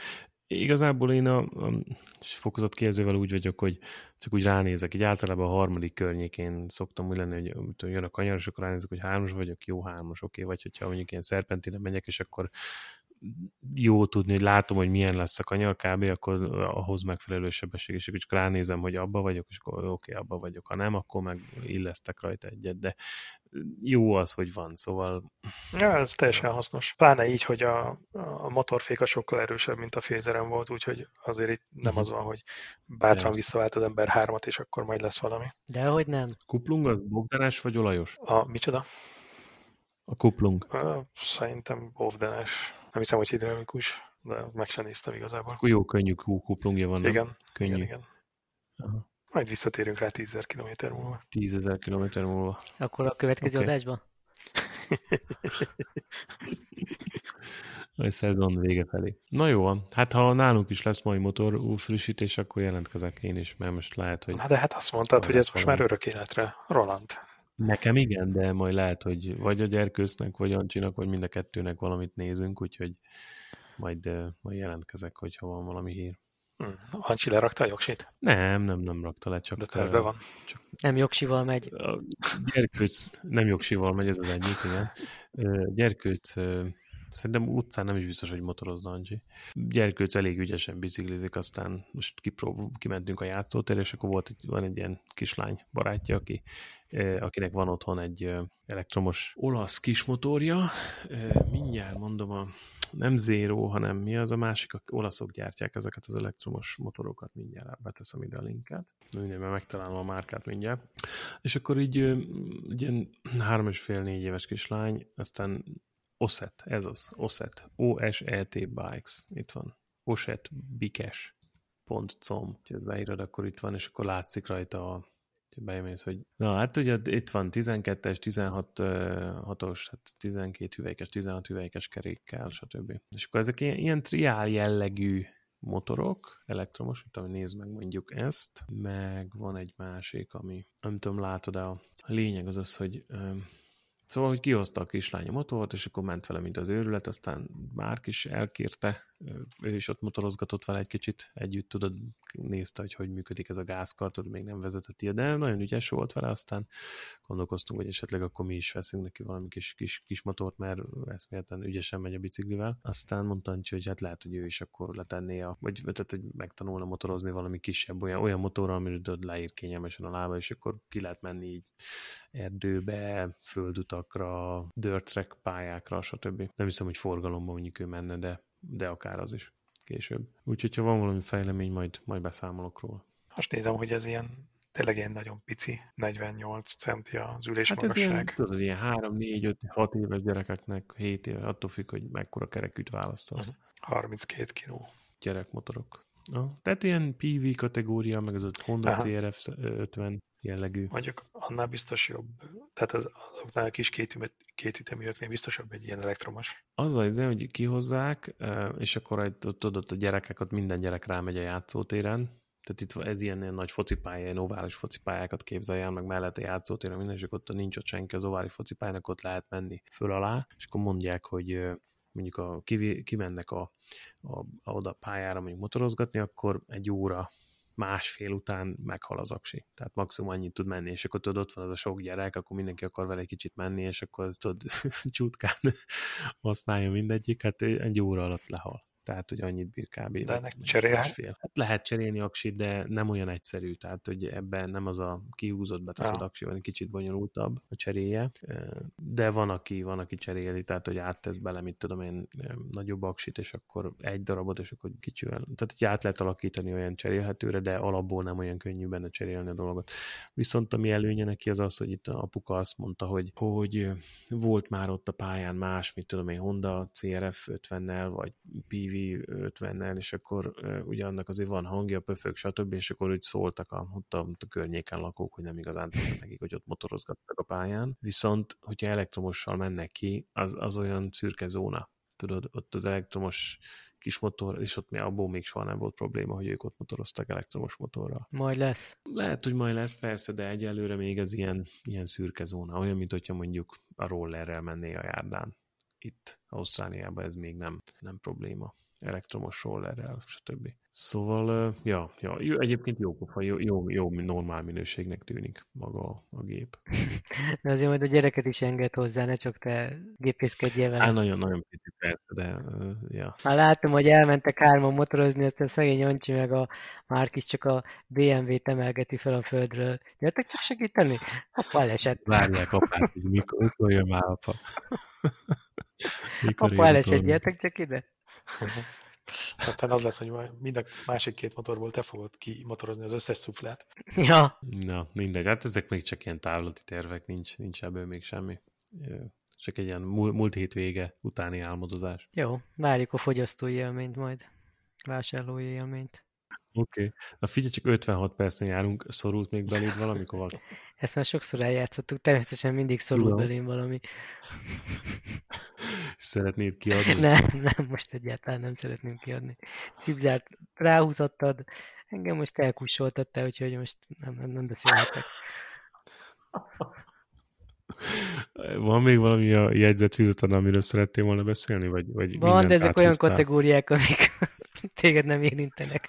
Igazából én a, a fokozott kijelzővel úgy vagyok, hogy csak úgy ránézek. Így általában a harmadik környékén szoktam úgy lenni, hogy jön a kanyar, és akkor ránézek, hogy hármas vagyok, jó hármas, oké, okay. vagy hogyha mondjuk ilyen szerpentine megyek, és akkor jó tudni, hogy látom, hogy milyen lesz a kanyar kb., akkor ahhoz megfelelő sebesség, és csak ránézem, hogy abba vagyok, és akkor oké, okay, abba vagyok. Ha nem, akkor meg illesztek rajta egyet, de jó az, hogy van, szóval... Ja, ez teljesen hasznos. Pláne így, hogy a, a motorféka sokkal erősebb, mint a fézerem volt, úgyhogy azért itt nem uh-huh. az van, hogy bátran ja. visszavált az ember hármat, és akkor majd lesz valami. De hogy nem. Kuplung az bogdanás vagy olajos? A, micsoda? A kuplung. Szerintem bovdenes. Nem hiszem, hogy hidraulikus, de meg sem néztem igazából. Akkor jó könnyű kuplungja van, Igen, könnyű. igen, igen. Aha. Majd visszatérünk rá 10 000 km múlva. 10 ezer km múlva. Akkor a következő okay. adásban? A szezon vége felé. Na jó, van. hát ha nálunk is lesz mai motor frissítés, akkor jelentkezek én is, mert most lehet, hogy Na de hát azt mondtad, hogy ez most már örök életre. Roland. Nekem igen, de majd lehet, hogy vagy a gyerkősznek, vagy Ancsinak, vagy mind a kettőnek valamit nézünk, úgyhogy majd, majd jelentkezek, hogyha van valami hír. Hm. Ancsi lerakta a jogsit? Nem, nem, nem rakta le, csak De terve van. Nem jogsival megy. A gyerkőc nem jogsival megy, ez az egyik, igen. Gyerkőc szerintem utcán nem is biztos, hogy motorozna Ancsi. Gyerkőc elég ügyesen biciklizik, aztán most kiprób- kimentünk a játszótérre, és akkor volt egy, van egy ilyen kislány barátja, aki, akinek van otthon egy elektromos olasz kismotorja. Ö, Mindjárt mondom a nem Zero, hanem mi az a másik, a olaszok gyártják ezeket az elektromos motorokat, mindjárt beteszem ide a linket. Minden, mert megtalálom a márkát mindjárt. És akkor így ilyen három és fél, négy éves kislány, aztán Osset, ez az, Osset, O-S-E-T Bikes, itt van, Osset Bikes.com, ha ezt beírod, akkor itt van, és akkor látszik rajta a bemész, hogy na hát ugye itt van 12-es, 16 ö, 6-os, hát 12 hüvelykes, 16 hüvelykes kerékkel, stb. És akkor ezek ilyen, ilyen triál jellegű motorok, elektromos, mint ami nézd meg mondjuk ezt, meg van egy másik, ami nem tudom, látod a, lényeg az az, hogy Szóval, hogy kihozta a kislány a motort, és akkor ment vele, mint az őrület, aztán Márk is elkérte, ő is ott motorozgatott vele egy kicsit, együtt tudod, nézte, hogy hogy működik ez a gázkar, tudod, még nem vezetett ilyet, de nagyon ügyes volt vele, aztán gondolkoztunk, hogy esetleg akkor mi is veszünk neki valami kis, kis, kis motort, mert eszméletlen ügyesen megy a biciklivel. Aztán mondta Ancsi, hogy hát lehet, hogy ő is akkor letenné, a, vagy tehát, hogy megtanulna motorozni valami kisebb, olyan, olyan motorral, tudod, leír kényelmesen a lába, és akkor ki lehet menni így erdőbe, földutakra, dirt track pályákra, stb. Nem hiszem, hogy forgalomban mondjuk ő menne, de, de akár az is később. Úgyhogy, ha van valami fejlemény, majd, majd beszámolok róla. Most nézem, hogy ez ilyen tényleg ilyen nagyon pici, 48 centi az ülés Hát ez ilyen, tudod, ilyen 3, 4, 5, 6 éves gyerekeknek 7 éve, attól függ, hogy mekkora kerekűt választasz. Mhm. 32 kiló. Gyerekmotorok. Ja, tehát ilyen PV kategória, meg az Honda Aha. CRF 50 jellegű. Mondjuk annál biztos jobb, tehát az, azoknál a kis kétüteműeknél biztos jobb egy ilyen elektromos. Az az, hogy kihozzák, és akkor tudod, a gyerekek, ott minden gyerek rámegy a játszótéren, tehát itt ez ilyen, ilyen nagy focipálya, ilyen ovális focipályákat képzelj el, meg mellett a játszótéren minden, és akkor ott nincs ott senki az ovális focipályának, ott lehet menni föl alá, és akkor mondják, hogy mondjuk a, kimennek a, a, a, oda pályára mondjuk motorozgatni, akkor egy óra másfél után meghal az aksi. Tehát maximum annyit tud menni, és akkor tudod, ott van az a sok gyerek, akkor mindenki akar vele egy kicsit menni, és akkor ez tudod, csutkán használja mindegyik, hát egy óra alatt lehal. Tehát, hogy annyit bír kb. De ennek cserélhet? Hát lehet cserélni aksit, de nem olyan egyszerű, tehát hogy ebben nem az a kihúzott beteszed Ja. aksi, van egy kicsit bonyolultabb a cseréje, de van, aki, van, aki cseréli, tehát hogy áttesz bele, mit tudom én, nagyobb aksit, és akkor egy darabot, és akkor kicsivel. Tehát hogy át lehet alakítani olyan cserélhetőre, de alapból nem olyan könnyű benne cserélni a dolgot. Viszont ami előnye neki az az, hogy itt a apuka azt mondta, hogy, hogy volt már ott a pályán más, mit tudom én, Honda CRF 50-nel, vagy PV 50-nel, és akkor ugye annak azért van hangja, pöfög, stb., és akkor úgy szóltak a, ott a, a környéken lakók, hogy nem igazán tetszett nekik, hogy ott motorozgattak a pályán. Viszont, hogyha elektromossal mennek ki, az, az olyan szürke zóna. Tudod, ott az elektromos kis motor, és ott mi abból még soha nem volt probléma, hogy ők ott motoroztak elektromos motorral. Majd lesz. Lehet, hogy majd lesz persze, de egyelőre még ez ilyen, ilyen szürke zóna. Olyan, mint hogyha mondjuk a rollerrel menné a járdán. Itt Ausztráliában ez még nem, nem probléma. Elektromos rollerrel, stb. Szóval, ja, ja egyébként jó pofa, jó, jó, jó, normál minőségnek tűnik maga a, gép. De azért majd a gyereket is enged hozzá, ne csak te gépészkedjél vele. Á, nagyon-nagyon pici persze, de uh, ja. Már láttam, hogy elmentek hárman motorozni, azt a szegény Ancsi meg a Márk is csak a BMW-t emelgeti fel a földről. Gyertek csak segíteni? Apa elesett. Várják apát, hogy mikor, mikor jön már apa. mikor apa elesett, gyertek csak ide. Aztán az lesz, hogy majd mind a másik két motorból te fogod kimotorozni az összes szuflát. Ja. Na, mindegy. Hát ezek még csak ilyen távlati tervek, nincs, nincs ebből még semmi. Csak egy ilyen múlt hét vége utáni álmodozás. Jó, várjuk a fogyasztói élményt majd. Vásárlói élményt. Oké. Na figyelj, csak 56 percen járunk, szorult még beléd valami, Kovacs? Ezt már sokszor eljátszottuk, természetesen mindig szorul Tudom. belém valami. Szeretnéd kiadni? Nem, nem, most egyáltalán nem szeretném kiadni. Cipzárt ráhúzottad, engem most elkussoltattál, úgyhogy most nem, nem, nem beszélhetek. Van még valami a jegyzetfüzeted, amiről szerettél volna beszélni? Vagy, vagy Van, de ezek olyan áthúztál? kategóriák, amik téged nem érintenek.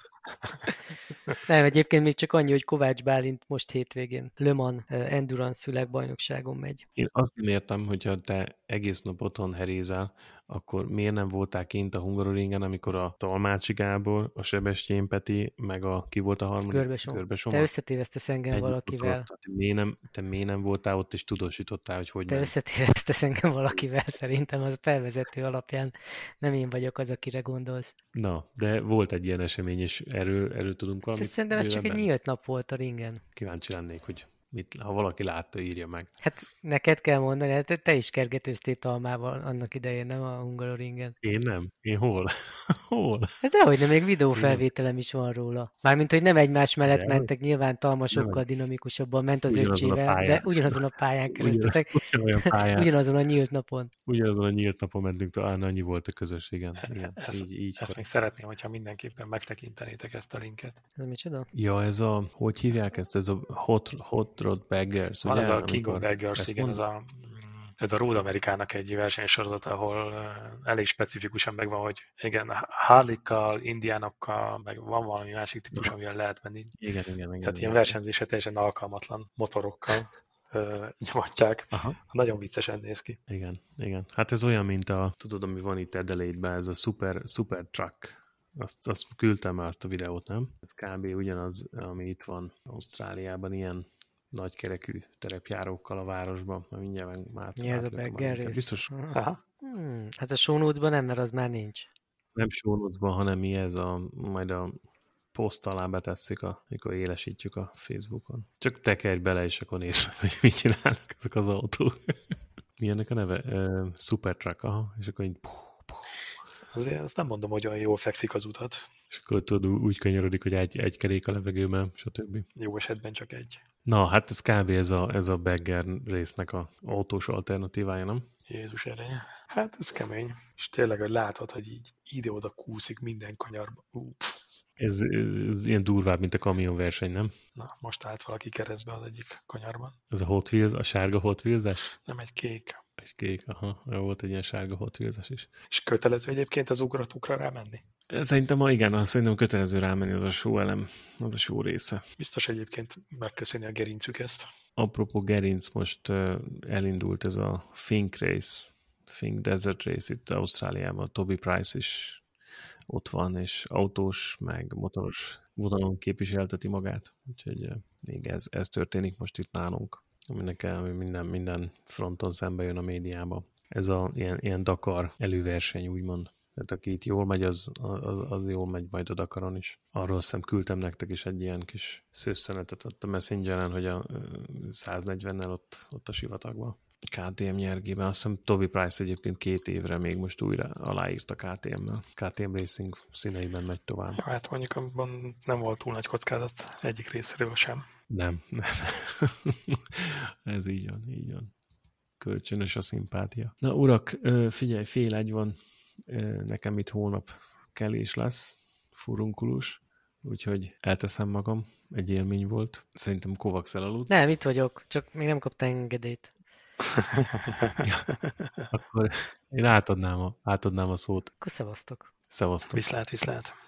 Nem, egyébként még csak annyi, hogy Kovács Bálint most hétvégén Le Mans Endurance világbajnokságon megy. Én azt nem értem, hogyha te egész nap otthon herézel, akkor miért nem voltál kint a Hungaroringen, amikor a Talmácsi Gábor, a Sebestyén Peti, meg a ki volt a harmadik? Görbesom. Görbesom. Te összetévesztesz engem Együtt valakivel. Te miért, nem, te miért nem voltál ott, és tudósítottál, hogy hogy Te ment? összetévesztesz engem valakivel, szerintem az a felvezető alapján nem én vagyok az, akire gondolsz. Na, de volt egy ilyen esemény, és erről, erről tudunk valamit szerintem ez csak egy nyílt nap volt a ringen. Kíváncsi lennék, hogy mit, ha valaki látta, írja meg. Hát neked kell mondani, hát te is kergetőztél Talmával annak idején, nem a Hungaroringen. Én nem? Én hol? hol? Hát dehogy nem, még videófelvételem is van róla. Mármint, hogy nem egymás mellett Dehogy. mentek, nyilván Talma sokkal dinamikusabban ment az Ugyanazon öccsével, de ugyanazon a pályán keresztetek, Ugyanolyan pályán, ugyanazon a nyílt napon. ugyanazon a nyílt napon mentünk, talán annyi volt a közös, igen. igen. Ez- így, így Ezt még szeretném, hogyha mindenképpen megtekintenétek ezt a linket. Ez micsoda? Ja, ez a, hogy hívják ezt? Ez a Hot, hot Rod Baggers, Van ugye? ez a King of Baggers, igen, ez a, ez a Road Amerikának egy versenysorozat, ahol elég specifikusan megvan, hogy igen, Harley-kal, indiánokkal, meg van valami másik típus, amivel lehet menni. Igen, igen, igen. Tehát ilyen igen. versenyzésre teljesen alkalmatlan motorokkal nyomatják. Aha. Nagyon viccesen néz ki. Igen, igen. Hát ez olyan, mint a, tudod, ami van itt Adelaide-ben, ez a super, super truck. Azt, azt küldtem már azt a videót, nem? Ez kb. ugyanaz, ami itt van Ausztráliában, ilyen nagykerekű terepjárókkal a városban. Na, mindjárt meg már Mi ez a rész? Biztos Aha. Hmm, hát a show nem, mert az már nincs. nem sónocban, hanem mi ez a, majd a poszt alá betesszük, a, mikor élesítjük a Facebookon. Csak tekerj bele, és akkor nézd meg, hogy mit csinálnak ezek az autók. Mi ennek a neve? Uh, Supertruck, aha, és akkor így puh, puh, Azért azt nem mondom, hogy olyan jól fekszik az utat. és akkor tudod, úgy kanyarodik, hogy egy, egy kerék a levegőben, stb. Jó esetben csak egy. Na, hát ez kb. ez a, ez a bagger résznek a autós alternatívája, nem? Jézus ereje. Hát ez kemény. És tényleg, hogy látod, hogy így ide-oda kúszik minden kanyarba. Pff. Ez, ez, ez ilyen durvább, mint a kamionverseny, nem? Na, most állt valaki keresztbe az egyik kanyarban. Ez a Hot Wheels, a sárga Hot Wheels-es? Nem egy kék. Egy kék, aha, volt egy ilyen sárga Hot Wheels-es is. És kötelező egyébként az ugratukra rámenni. Szerintem, ma igen, azt szerintem kötelező rámenni az a show elem, az a show része. Biztos egyébként megköszöni a gerincük ezt. Apropó gerinc, most elindult ez a Fink Race, Fink Desert Race itt Ausztráliában. Toby Price is ott van, és autós, meg motoros vonalon képviselteti magát. Úgyhogy még ez, ez történik most itt nálunk, aminek minden, minden fronton szembe jön a médiába. Ez a ilyen, ilyen Dakar előverseny, úgymond. Tehát aki itt jól megy, az, az, az jól megy majd a Dakaron is. Arról szem küldtem nektek is egy ilyen kis szőszenetet ott a Messengeren, hogy a ö, 140-nel ott, ott a sivatagban. KTM nyergében. Azt hiszem Toby Price egyébként két évre még most újra aláírt a KTM-mel. KTM Racing színeiben megy tovább. Ja, hát mondjuk abban nem volt túl nagy kockázat egyik részéről sem. Nem, nem. Ez így van, így van. Kölcsönös a szimpátia. Na urak, figyelj, fél egy van. Nekem itt hónap kelés lesz, furunkulus, úgyhogy elteszem magam. Egy élmény volt. Szerintem Kovacs elaludt. Nem, itt vagyok, csak még nem kaptam engedélyt. Akkor én átadnám a, átadnám a szót. Akkor szevasztok. Szevasztok. Viszlát, viszlát.